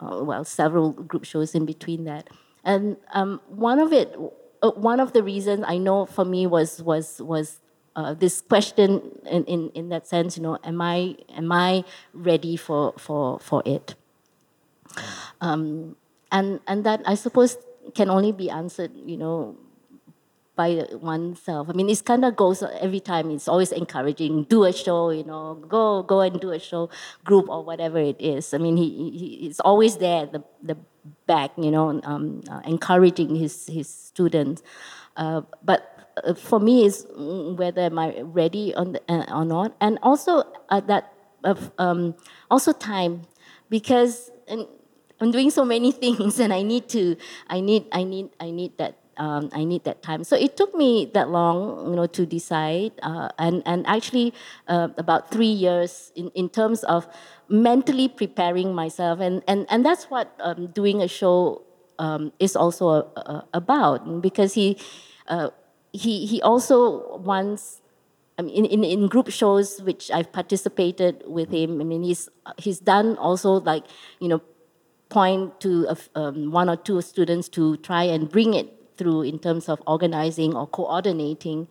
Speaker 3: uh, well, several group shows in between that. And um, one of it, uh, one of the reasons I know for me was was was uh, this question in, in, in that sense, you know, am I am I ready for for for it? Um, and and that I suppose can only be answered, you know, by oneself. I mean, it's kind of goes every time. It's always encouraging. Do a show, you know, go go and do a show, group or whatever it is. I mean, he, he he's always there the the back, you know, um, uh, encouraging his his students. Uh, but uh, for me, is whether am I ready on the, uh, or not, and also uh, that um, also time, because. And, I'm doing so many things, and I need to, I need, I need, I need that um, I need that time. So it took me that long, you know, to decide, uh, and and actually uh, about three years in, in terms of mentally preparing myself, and and and that's what um, doing a show um, is also a, a, about because he uh, he he also wants. I mean, in, in, group shows which I've participated with him, I mean, he's he's done also like you know point to um, one or two students to try and bring it through in terms of organizing or coordinating.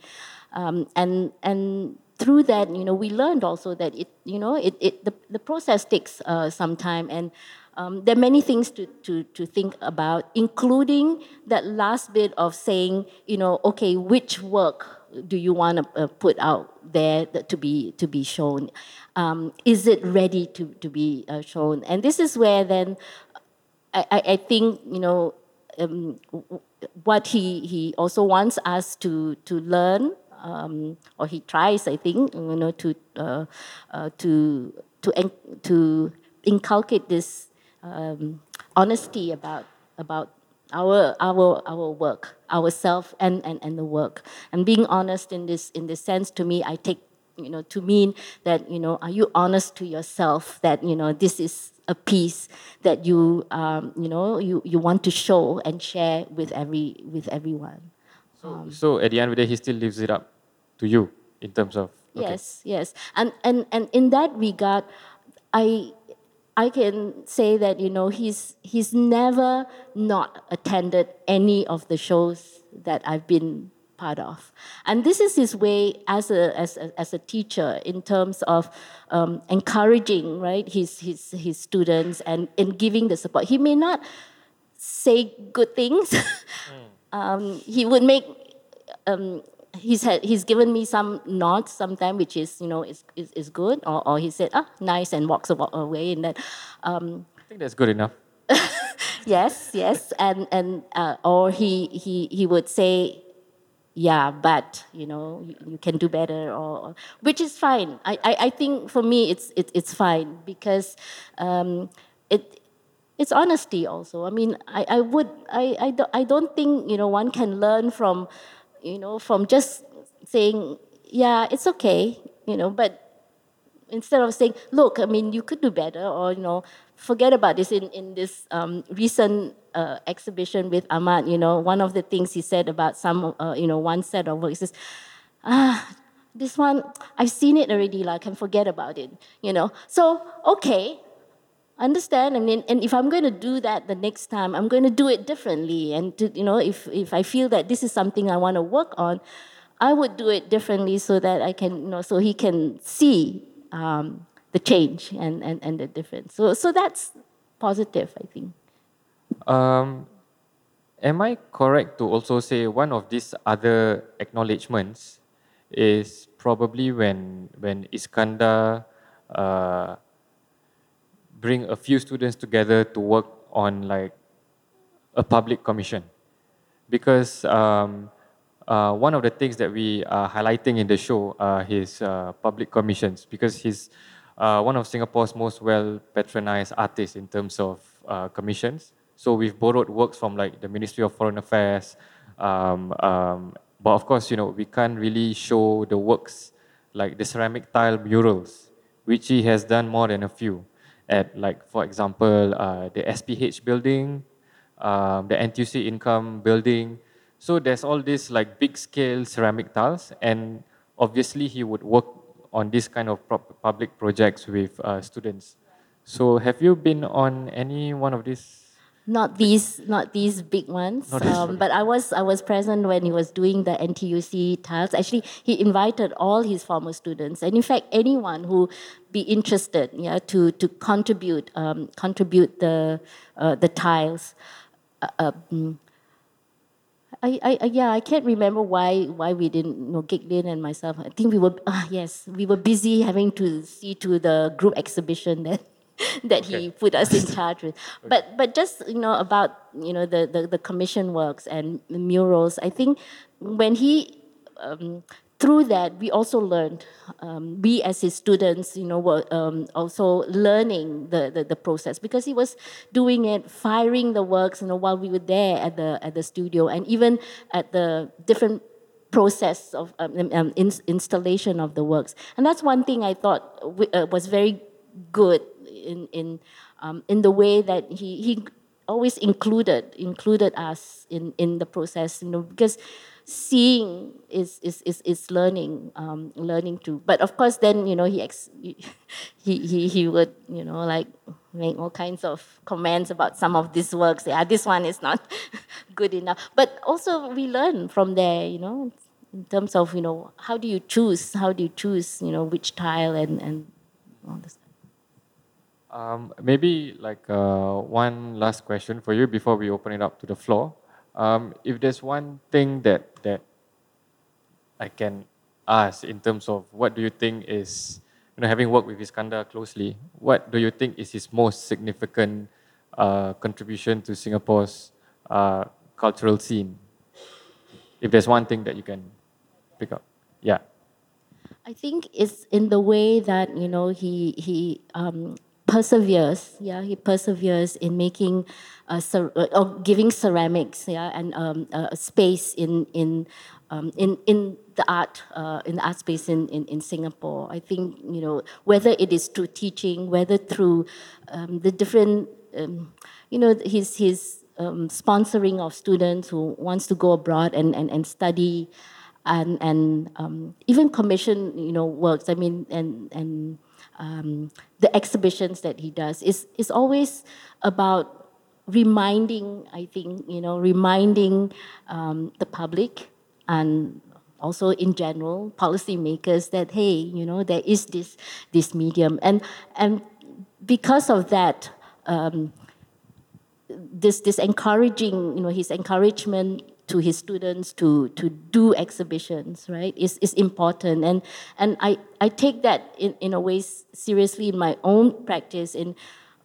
Speaker 3: Um, and, and through that, you know, we learned also that it, you know, it, it the, the process takes uh, some time and um, there are many things to, to, to think about, including that last bit of saying, you know, okay, which work do you want to uh, put out there to be to be shown? Um, is it ready to, to be uh, shown? And this is where then I, I think you know um, what he, he also wants us to, to learn, um, or he tries, I think, you know, to, uh, uh, to, to, to inculcate this um, honesty about, about our, our, our work, ourself and, and, and the work. And being honest in this, in this sense, to me, I take you know, to mean that, you know, are you honest to yourself that, you know, this is a piece that you um, you know you, you want to show and share with every with everyone.
Speaker 2: So, um, so at the end of the day, he still leaves it up to you in terms of
Speaker 3: okay. yes, yes, and and and in that regard, I I can say that you know he's he's never not attended any of the shows that I've been part of. And this is his way as a, as a, as a teacher in terms of um, encouraging, right, his, his, his students and, and giving the support. He may not say good things. mm. um, he would make, um, he's, had, he's given me some nods sometimes, which is, you know, is, is, is good. Or, or he said, ah, nice, and walks away. And that,
Speaker 2: um, I think that's good enough.
Speaker 3: yes, yes, and and uh, or he he he would say yeah, but you know, you, you, can do better, or which is fine. I, I, I think for me, it's it, it's fine because um, it it's honesty also. I mean, I, I would I, I, don't, I don't think you know one can learn from you know from just saying yeah it's okay you know but instead of saying look I mean you could do better or you know forget about this in in this um, recent uh, exhibition with Ahmad, you know, one of the things he said about some, uh, you know, one set of works is, ah, this one, I've seen it already, like, I can forget about it, you know. So, okay, understand. I mean, and if i'm going to do that the next time i'm going to do it differently. And to, you know if, if i feel that this is something i want to work on i would do it differently so that i can you know so he can see um, the change and, and, and the difference. So so that's positive i think
Speaker 2: um, am I correct to also say one of these other acknowledgements is probably when when Iskandar uh, bring a few students together to work on like a public commission, because um, uh, one of the things that we are highlighting in the show are his uh, public commissions because he's uh, one of Singapore's most well patronized artists in terms of uh, commissions. So we've borrowed works from like the Ministry of Foreign Affairs, um, um, but of course, you know, we can't really show the works like the ceramic tile murals, which he has done more than a few at, like, for example, uh, the SPH building, um, the NTUC income building. So there's all these like big scale ceramic tiles, and obviously he would work on this kind of public projects with uh, students. So have you been on any one of these
Speaker 3: not these not these big ones um, but i was i was present when he was doing the ntuc tiles actually he invited all his former students and in fact anyone who be interested yeah to to contribute um, contribute the uh, the tiles. Uh, um, I, I, yeah, I can't remember why why we didn't you know Gek Lin and myself. I think we were ah yes, we were busy having to see to the group exhibition that that okay. he put us in charge with. Okay. But but just you know about you know the, the, the commission works and the murals. I think when he um, through that we also learned um, we as his students you know were um, also learning the, the, the process because he was doing it firing the works you know while we were there at the at the studio and even at the different process of um, um in, installation of the works and that's one thing i thought uh, was very good in in um, in the way that he he always included included us in in the process you know because seeing is is is, is learning um, learning too. But of course then you know he ex- he he he would you know like make all kinds of comments about some of these works. Yeah this one is not good enough. But also we learn from there you know in terms of you know how do you choose how do you choose you know which tile and and all this
Speaker 2: um, maybe like uh, one last question for you before we open it up to the floor um, if there's one thing that that I can ask in terms of what do you think is, you know, having worked with Iskandar closely, what do you think is his most significant uh, contribution to Singapore's uh, cultural scene? If there's one thing that you can pick up, yeah.
Speaker 3: I think it's in the way that you know he he um, perseveres. Yeah, he perseveres in making, uh, cer- uh, or giving ceramics. Yeah, and um, a space in in um, in in the art uh, in the art space in, in, in Singapore. I think you know whether it is through teaching, whether through um, the different um, you know his his um, sponsoring of students who wants to go abroad and and, and study. And and um, even commission, you know, works. I mean, and and um, the exhibitions that he does is is always about reminding i think you know reminding um, the public and also in general policymakers that hey you know there is this this medium. And and because of that um, this this encouraging you know his encouragement to his students to, to do exhibitions, right, is, is important. And, and I, I take that in, in a way seriously in my own practice in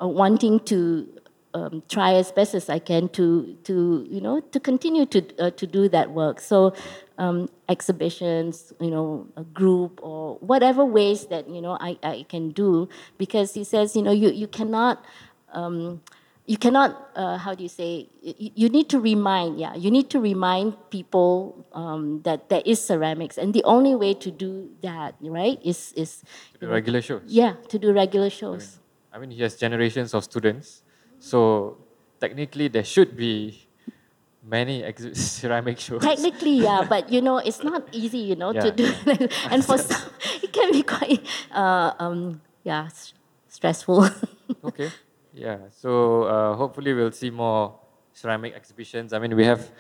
Speaker 3: uh, wanting to um, try as best as I can to, to you know, to continue to, uh, to do that work. So um, exhibitions, you know, a group or whatever ways that, you know, I, I can do because he says, you know, you, you cannot, um, you cannot uh, how do you say you, you, need to remind yeah you need to remind people um, that there is ceramics. And the only way to do that right is is
Speaker 2: to do regular shows.
Speaker 3: Yeah to do regular shows.
Speaker 2: I mean, I mean he has generations of students. So technically there should be many ex- ceramic shows.
Speaker 3: Technically yeah but you know it's not easy you know yeah, to do yeah. and for some it can be quite uh, um, yeah stressful.
Speaker 2: Okay yeah, so uh, hopefully we'll see more ceramic exhibitions. I mean, we have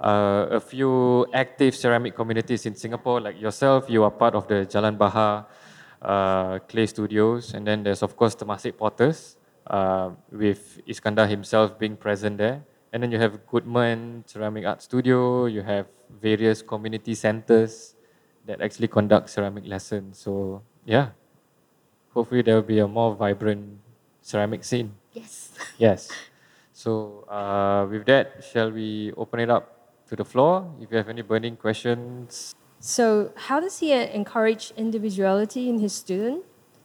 Speaker 2: uh, a few active ceramic communities in Singapore, like yourself, you are part of the Jalan Bahar uh, Clay Studios, and then there's of course Temasek Potters, uh, with Iskandar himself being present there. And then you have Goodman Ceramic Art Studio, you have various community centers that actually conduct ceramic lessons. So yeah, hopefully there will be a more vibrant ceramic scene.
Speaker 3: Yes.
Speaker 2: Yes. So uh, with that, shall we open it up to the floor? If you have any burning questions.
Speaker 4: So how does he encourage individuality in his student?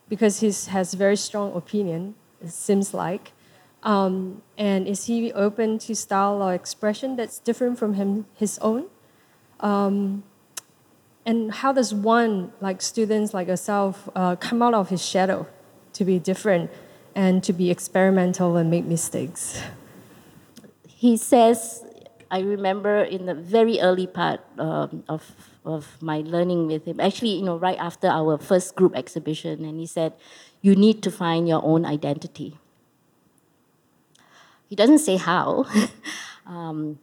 Speaker 4: Because he has very strong opinion, it seems like. Um, and is he open to style or expression that's different from him his own? Um, and how does one, like students like yourself, uh, come out of his shadow to be different and to be experimental and make mistakes?
Speaker 3: He says, I remember in the very early part um, of, of my learning with him, actually, you know, right after our first group exhibition, and he said, You need to find your own identity. He doesn't say how, um,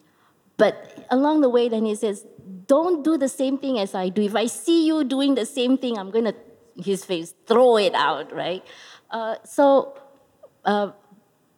Speaker 3: but along the way, then he says, Don't do the same thing as I do. If I see you doing the same thing, I'm going to, his face, throw it out, right? Uh, so, uh,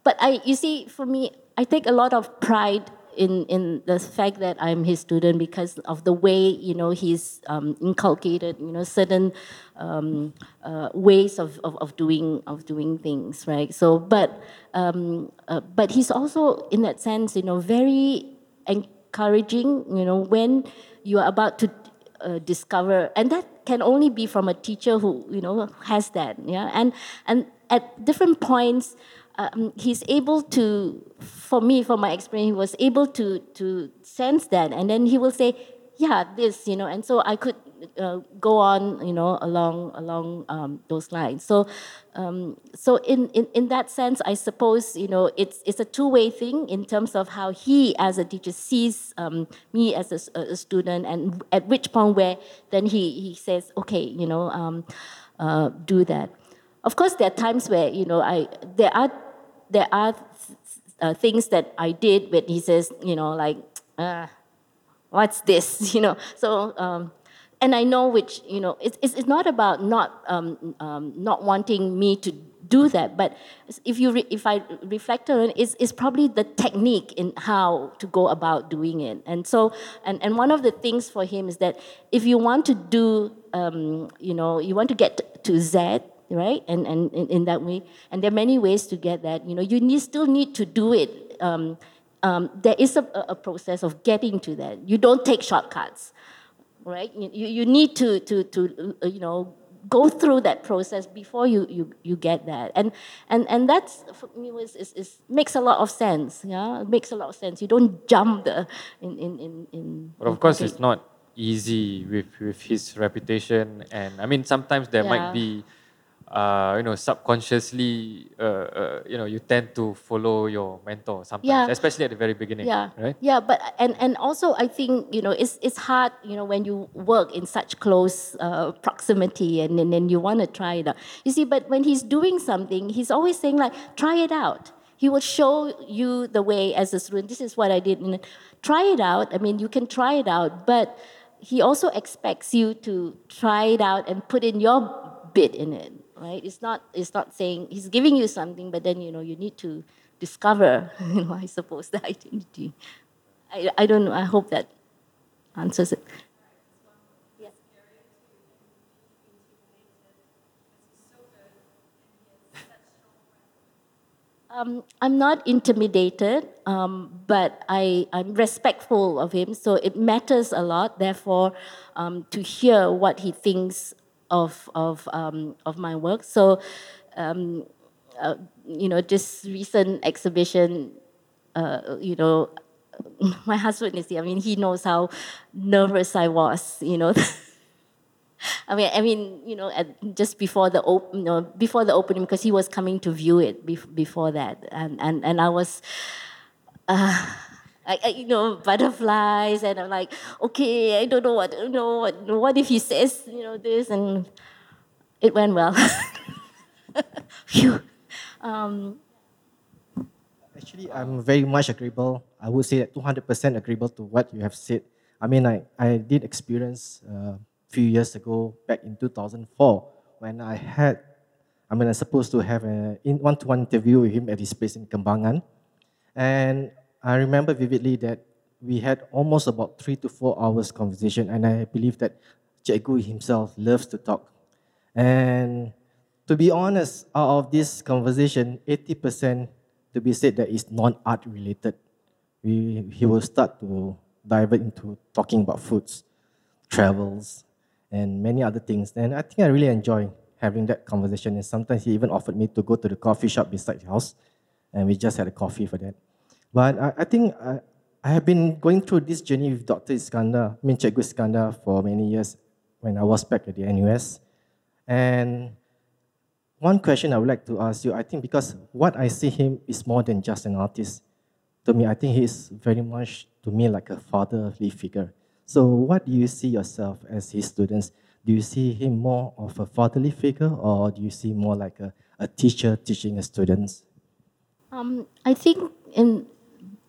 Speaker 3: but I, you see, for me, I take a lot of pride in, in the fact that I'm his student because of the way you know he's um, inculcated you know certain um, uh, ways of, of, of, doing of doing things right? So but um, uh, but he's also in that sense you know very encouraging you know when you are about to uh, discover and that can only be from a teacher who you know has that yeah? And and at different points um, he's able to, for me, from my experience, he was able to to sense that, and then he will say, "Yeah, this," you know, and so I could uh, go on, you know, along along um, those lines. So, um, so in, in in that sense, I suppose you know it's it's a two way thing in terms of how he, as a teacher, sees um, me as a, a, student, and at which point where then he he says, "Okay, you know, um, uh, do that." Of course, there are times where you know I there are there are uh, things that I did when he says, you know, like, uh, what's this, you know? So, um, and I know which, you know, it's, it's not about not, um, um, not wanting me to do that, but if, you re- if I reflect on it, it's, it's probably the technique in how to go about doing it. And so, and, and one of the things for him is that if you want to do, um, you know, you want to get to Z, right? And, and in, that way. And there are many ways to get that. You know, you need, still need to do it. Um, um, there is a, a, process of getting to that. You don't take shortcuts, right? You, you need to, to, to uh, you know, go through that process before you, you, you get that. And, and, and that's, for me, is, is, is, makes a lot of sense. Yeah, it makes a lot of sense. You don't jump the, in, in, in, in
Speaker 2: But of course, it's not easy with, with his reputation. And I mean, sometimes there yeah. might be uh, you know, subconsciously, uh, uh, you know, you tend to follow your mentor sometimes, yeah. especially at the very beginning,
Speaker 3: yeah.
Speaker 2: right?
Speaker 3: Yeah, but and and also I think you know it's it's hard, you know, when you work in such close uh, proximity and, and then you want to try it out. You see, but when he's doing something, he's always saying like, try it out. He will show you the way as a student. This is what I did. And try it out. I mean, you can try it out, but he also expects you to try it out and put in your bit in it right? It's not, it's not saying he's giving you something, but then, you know, you need to discover, you know, I suppose, the identity. I, I don't know, I hope that answers it. Um, I'm not intimidated, um, but I, I'm respectful of him, so it matters a lot, therefore, um, to hear what he thinks of of um, of my work. So, um, uh, you know, this recent exhibition, uh, you know, my husband is here. I mean, he knows how nervous I was. You know. I mean, I mean, you know, just before the op- you know, before the opening, because he was coming to view it before that, and and and I was, uh, I, you know, butterflies, and I'm like, okay, I don't know what, you know, what, what if he says, you know, this, and it went well. Phew. Um,
Speaker 5: Actually, I'm very much agreeable. I would say that 200% agreeable to what you have said. I mean, I, I did experience a uh, few years ago, back in 2004, when I had, I mean, I was supposed to have a one-to-one interview with him at his place in Kembangan. And I remember vividly that we had almost about three to four hours conversation, and I believe that Cikgu himself loves to talk. And to be honest, out of this conversation, 80% to be said that is non-art related. We, he will start to dive into talking about foods, travels, and many other things. And I think I really enjoy having that conversation. And sometimes he even offered me to go to the coffee shop beside the house, and we just had a coffee for that. But I, I think I, I, have been going through this journey with Dr. Iskandar, I mean Cikgu Iskandar for many years. when I was back at the NUS. And one question I would like to ask you, I think because what I see him is more than just an artist. To me, I think he is very much to me like a fatherly figure. So what do you see yourself as his students? Do you see him more of a fatherly figure or do you see more like a, a teacher teaching his students?
Speaker 3: Um, I think in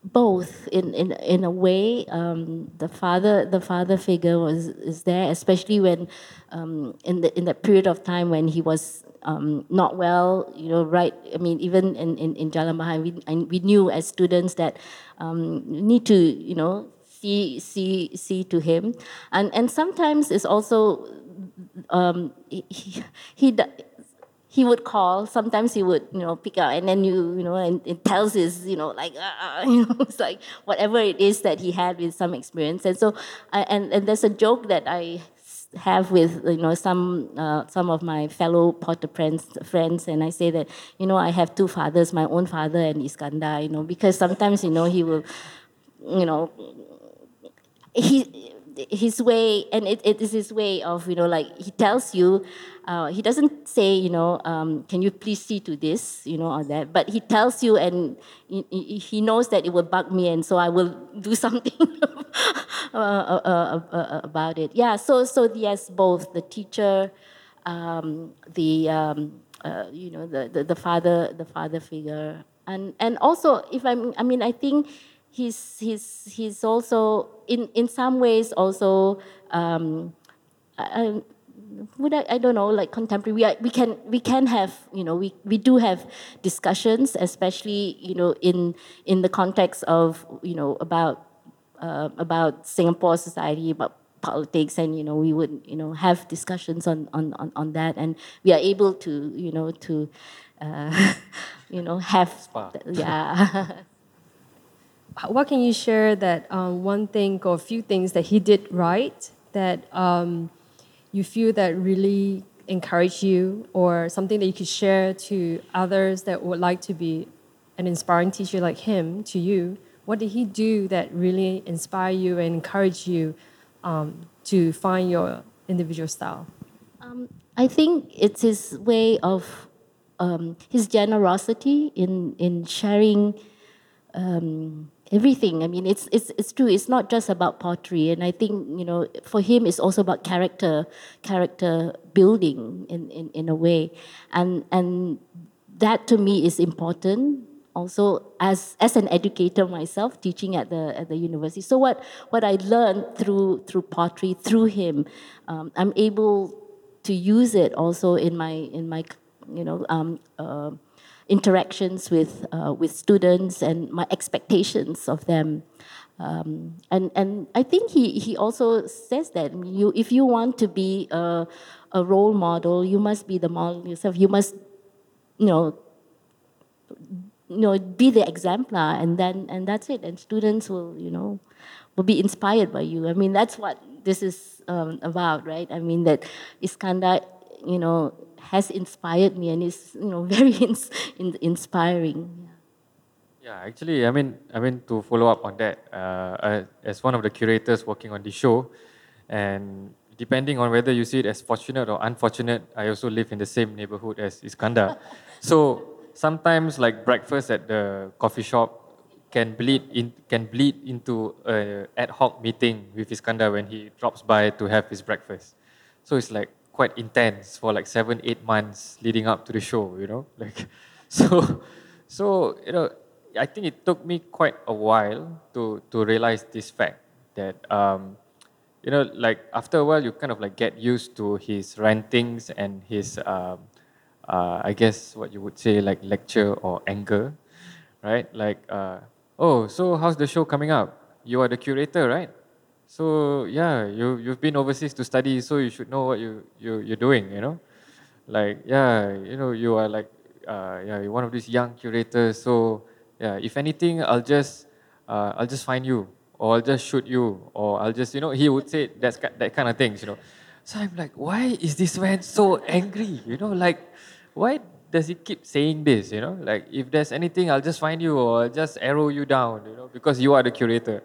Speaker 3: both in, in, in a way um, the father the father figure was is there especially when um, in the in that period of time when he was um, not well you know right I mean even in in, in Jalan Bahar we, we knew as students that um, need to you know see see see to him. And and sometimes it's also um, he, he, he he would call. Sometimes he would, you know, pick up, and then you, you know, and it tells his, you know, like, uh, you know, it's like whatever it is that he had with some experience. And so, I, and and there's a joke that I have with you know some uh, some of my fellow Potter friends friends, and I say that you know I have two fathers, my own father and Iskandar, you know, because sometimes you know he will, you know, he his way, and it, it is his way of, you know, like he tells you, uh, he doesn't say, you know, um, can you please see to this, you know, or that, but he tells you, and he, he knows that it will bug me, and so I will do something uh, uh, uh, uh, about it. Yeah, so so yes, both the teacher, um, the um, uh, you know, the, the the father, the father figure, and and also if I'm, I mean, I think he's he's he's also in in some ways also um, uh, would I, I don't know like contemporary we, are, we can we can have you know we, we do have discussions especially you know in in the context of you know about uh, about Singapore society about politics and you know we would you know have discussions on on, on, on that and we are able to you know to uh, you know have yeah
Speaker 4: what can you share that um, one thing or a few things that he did right that um, you feel that really encourage you or something that you could share to others that would like to be an inspiring teacher like him to you? What did he do that really inspire you and encourage you um, to find your individual style?
Speaker 3: Um, i think it's his way of um, his generosity in, in sharing um, everything. I mean, it's, it's, it's true. It's not just about pottery. And I think, you know, for him, it's also about character, character building in, in, in a way. And, and that to me is important also as, as an educator myself, teaching at the, at the university. So what, what I learned through, through pottery, through him, um, I'm able to use it also in my, in my you know, um, uh, interactions with uh, with students and my expectations of them. Um, and and I think he he also says that you if you want to be a, a role model, you must be the model yourself. You must, you know, you know, be the exemplar, and then and that's it. And students will you know will be inspired by you. I mean, that's what this is um, about, right? I mean that Iskandar, you know, has inspired me and is you know very ins- in- inspiring.
Speaker 2: Yeah. actually, I mean, I mean to follow up on that, uh, as one of the curators working on the show, and depending on whether you see it as fortunate or unfortunate, I also live in the same neighborhood as Iskandar. so sometimes, like breakfast at the coffee shop can bleed in can bleed into a ad hoc meeting with Iskandar when he drops by to have his breakfast. So it's like quite intense for like seven, eight months leading up to the show, you know? Like so so, you know, I think it took me quite a while to to realize this fact that um, you know, like after a while you kind of like get used to his rantings and his um, uh, I guess what you would say like lecture or anger, right? Like, uh, oh, so how's the show coming up? You are the curator, right? So yeah, you you've been overseas to study, so you should know what you you you're doing. You know, like yeah, you know you are like uh, yeah you're one of these young curators. So yeah, if anything, I'll just uh, I'll just find you, or I'll just shoot you, or I'll just you know he would say that's that kind of things. You know, so I'm like, why is this man so angry? You know, like why does he keep saying this? You know, like if there's anything, I'll just find you, or I'll just arrow you down. You know, because you are the curator.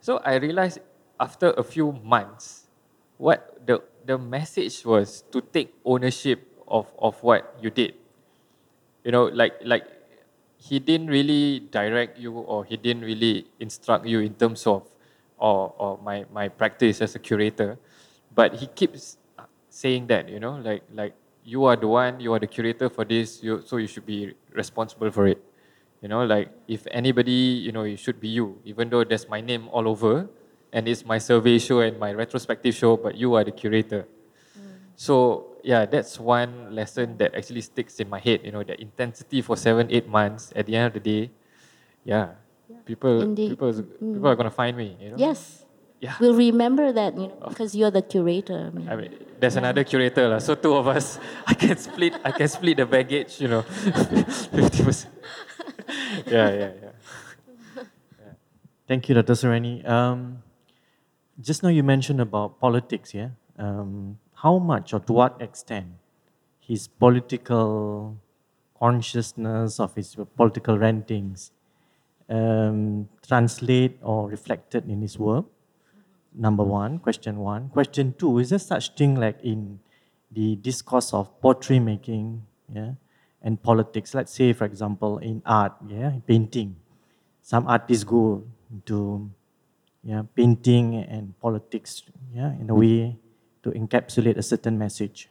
Speaker 2: So I realized after a few months, what the the message was to take ownership of, of what you did. You know, like like he didn't really direct you or he didn't really instruct you in terms of or, or my, my practice as a curator. But he keeps saying that, you know, like like you are the one, you are the curator for this, you, so you should be responsible for it. You know, like if anybody, you know, it should be you, even though there's my name all over and it's my survey show and my retrospective show, but you are the curator. So yeah, that's one lesson that actually sticks in my head. You know, the intensity for seven, eight months. At the end of the day, yeah, people,
Speaker 3: Indeed.
Speaker 2: people, is- people are gonna find me. You know.
Speaker 3: Yes.
Speaker 2: Yeah.
Speaker 3: We'll remember that, you know, because you're the curator. I mean,
Speaker 2: I mean, there's another curator lah. So two of us, I can split. I can split the baggage. You know, fifty percent. Yeah, yeah, yeah.
Speaker 6: Thank you, Dr. Suriani. Um, just now you mentioned about politics, yeah? Um, how much or to what extent his political consciousness of his political rantings um, translate or reflected in his work? Number one, question one. Question two, is there such thing like in the discourse of poetry making, yeah, and politics? Let's say, for example, in art, yeah, painting some artists go into yeah, painting and politics yeah, in a way to encapsulate a certain message.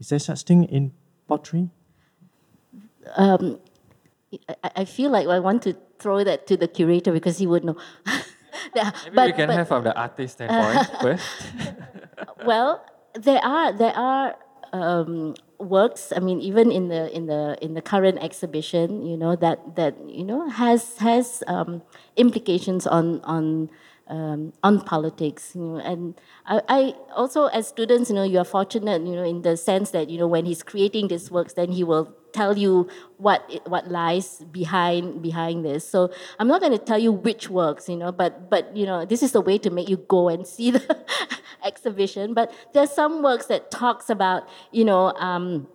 Speaker 6: Is there such thing in pottery?
Speaker 3: um, I, I feel like I want to throw that to the curator because he would know. Yeah,
Speaker 2: Maybe we can have from the artist standpoint first.
Speaker 3: well, there are there are um, works. I mean, even in the in the in the current exhibition, you know that that you know has has um, implications on on. Um, on politics, you know, and I, I also as students, you know, you are fortunate, you know, in the sense that you know when he's creating these works, then he will tell you what it, what lies behind behind this. So I'm not going to tell you which works, you know, but but you know, this is the way to make you go and see the exhibition. But there's some works that talks about, you know. Um,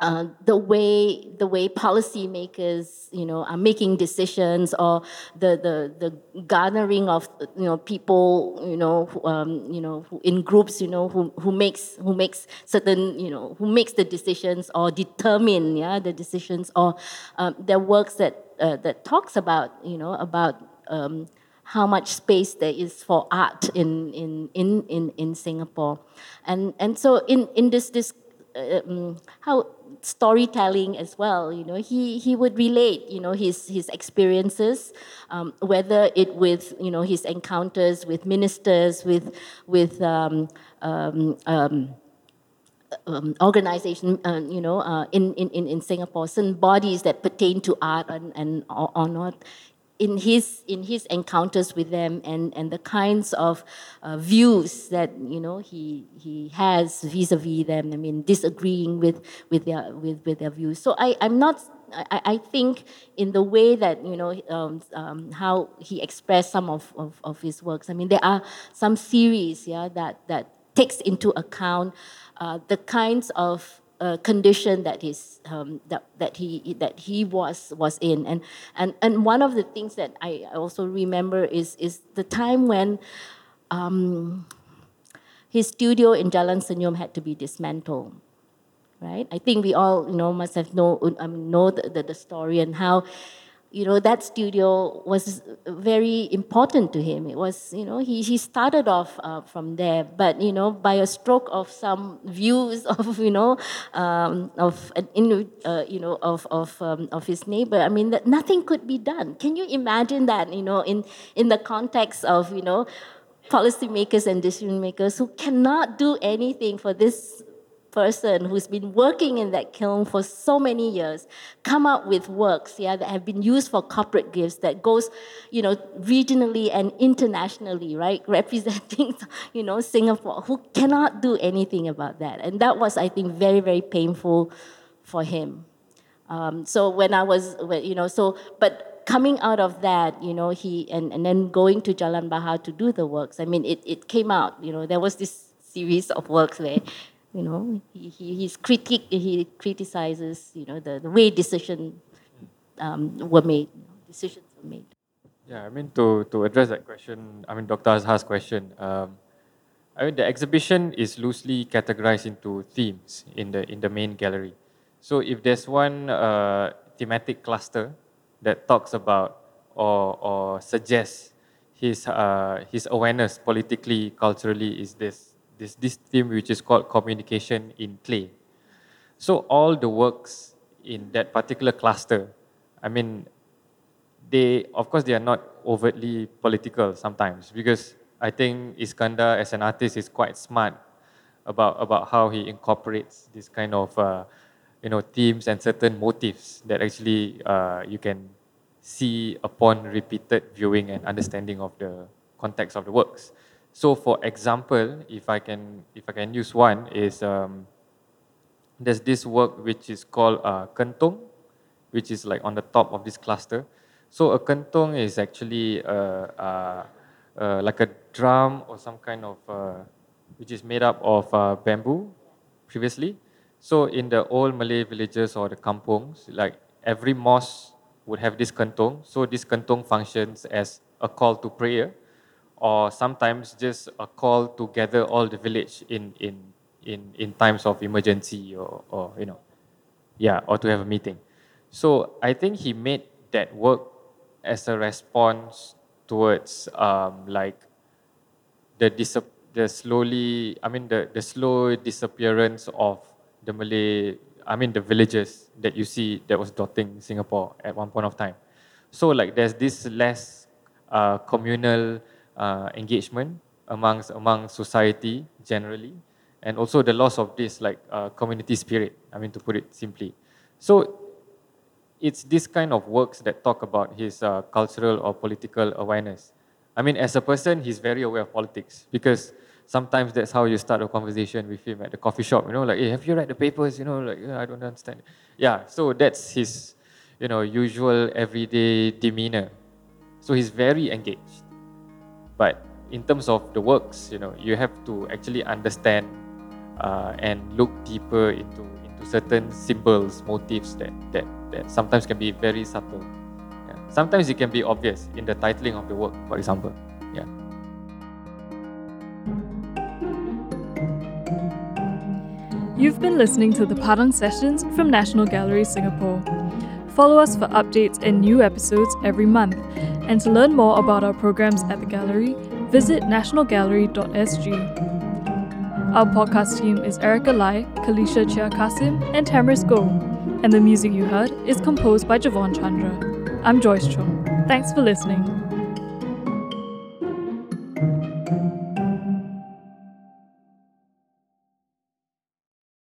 Speaker 3: uh, the way the way policymakers you know are making decisions or the the the garnering of you know people you know um, you know in groups you know who who makes who makes certain you know who makes the decisions or determine yeah the decisions or um, there works that uh, that talks about you know about um, how much space there is for art in in in in, in Singapore. And and so in in this this um, how storytelling as well you know he he would relate you know his his experiences um, whether it with you know his encounters with ministers with with um, um, um, um, organization, uh, you know, uh, in, in, in in Singapore, certain bodies that pertain to art and, and or, or not. In his in his encounters with them and, and the kinds of uh, views that you know he he has vis-a-vis them. I mean, disagreeing with with their with, with their views. So I I'm not. I, I think in the way that you know um, um, how he expressed some of, of, of his works. I mean, there are some series, yeah, that that takes into account uh, the kinds of condition that he's um, that, that he that he was was in. And and and one of the things that I also remember is is the time when um, his studio in Jalan Senyum had to be dismantled right? I think we all you know must have know um, know the, the, the story and how you know that studio was very important to him. It was you know he, he started off uh, from there but you know by a stroke of some views of you know um, of an uh, you know of of um, of his neighbor i mean that nothing could be done. Can you imagine that you know in in the context of you know policymakers and decision makers who cannot do anything for this person who's been working in that kiln for so many years come up with works yeah that have been used for corporate gifts that goes you know regionally and internationally right? Representing you know singapore. Who cannot do anything about that? And that was i think very very painful for him. Um, so when i was you know so but coming out of that you know he and, and then going to jalan bahar to do the works i mean it, it came out you know there was this series of works where you know, he, he, he's critique, he criticizes, you know, the, the way decisions um, were made, you know, decisions were made.
Speaker 2: Yeah, I mean to to address that question, I mean Dr. Azhar's question, um, I mean, the exhibition is loosely categorized into themes in the in the main gallery. So if there's one uh, thematic cluster that talks about or, or suggests his, uh, his awareness politically, culturally is this, this, this theme which is called communication in clay. So all the works in that particular cluster, I mean, they, of course, they are not overtly political sometimes because I think Iskandar as an artist is quite smart about, about how he incorporates this kind of uh, you know, themes and certain motifs that actually uh, you can see upon repeated viewing and understanding of the context of the works. So, for example, if I can, if I can use one, is um, there's this work which is called uh, kentong, which is like on the top of this cluster. So, a kentong is actually uh, uh, uh, like a drum or some kind of, which is made up of bamboo previously. So in the old Malay villages or the kampungs, like every mosque would have this kentong. So this kentong functions as a call to prayer, or sometimes just a call to gather all the village in in in in times of emergency or or you know, yeah, or to have a meeting. So I think he made that work as a response towards um, like the dis- the slowly, I mean the the slow disappearance of the Malay, I mean the villages that you see that was dotting Singapore at one point of time. So like there's this less uh, communal uh, engagement amongst among society generally, and also the loss of this like uh, community spirit. I mean to put it simply. So it's this kind of works that talk about his uh, cultural or political awareness. I mean, as a person, he's very aware of politics because sometimes that's how you start a conversation with him at the coffee shop. You know, like, hey, have you read the papers? You know, like, I don't understand. Yeah, so that's his, you know, usual everyday demeanor. So he's very engaged. But in terms of the works, you know, you have to actually understand uh, and look deeper into into certain symbols, motifs that that that sometimes can be very subtle. Yeah. Sometimes it can be obvious in the titling of the work, for example. Yeah.
Speaker 1: You've been listening to the Padang Sessions from National Gallery Singapore. Follow us for updates and new episodes every month. And to learn more about our programs at the gallery, visit nationalgallery.sg. Our podcast team is Erica Lai, Kalisha Chia Kasim, and Tamris Go. And the music you heard is composed by Javon Chandra. I'm Joyce Chung. Thanks for listening.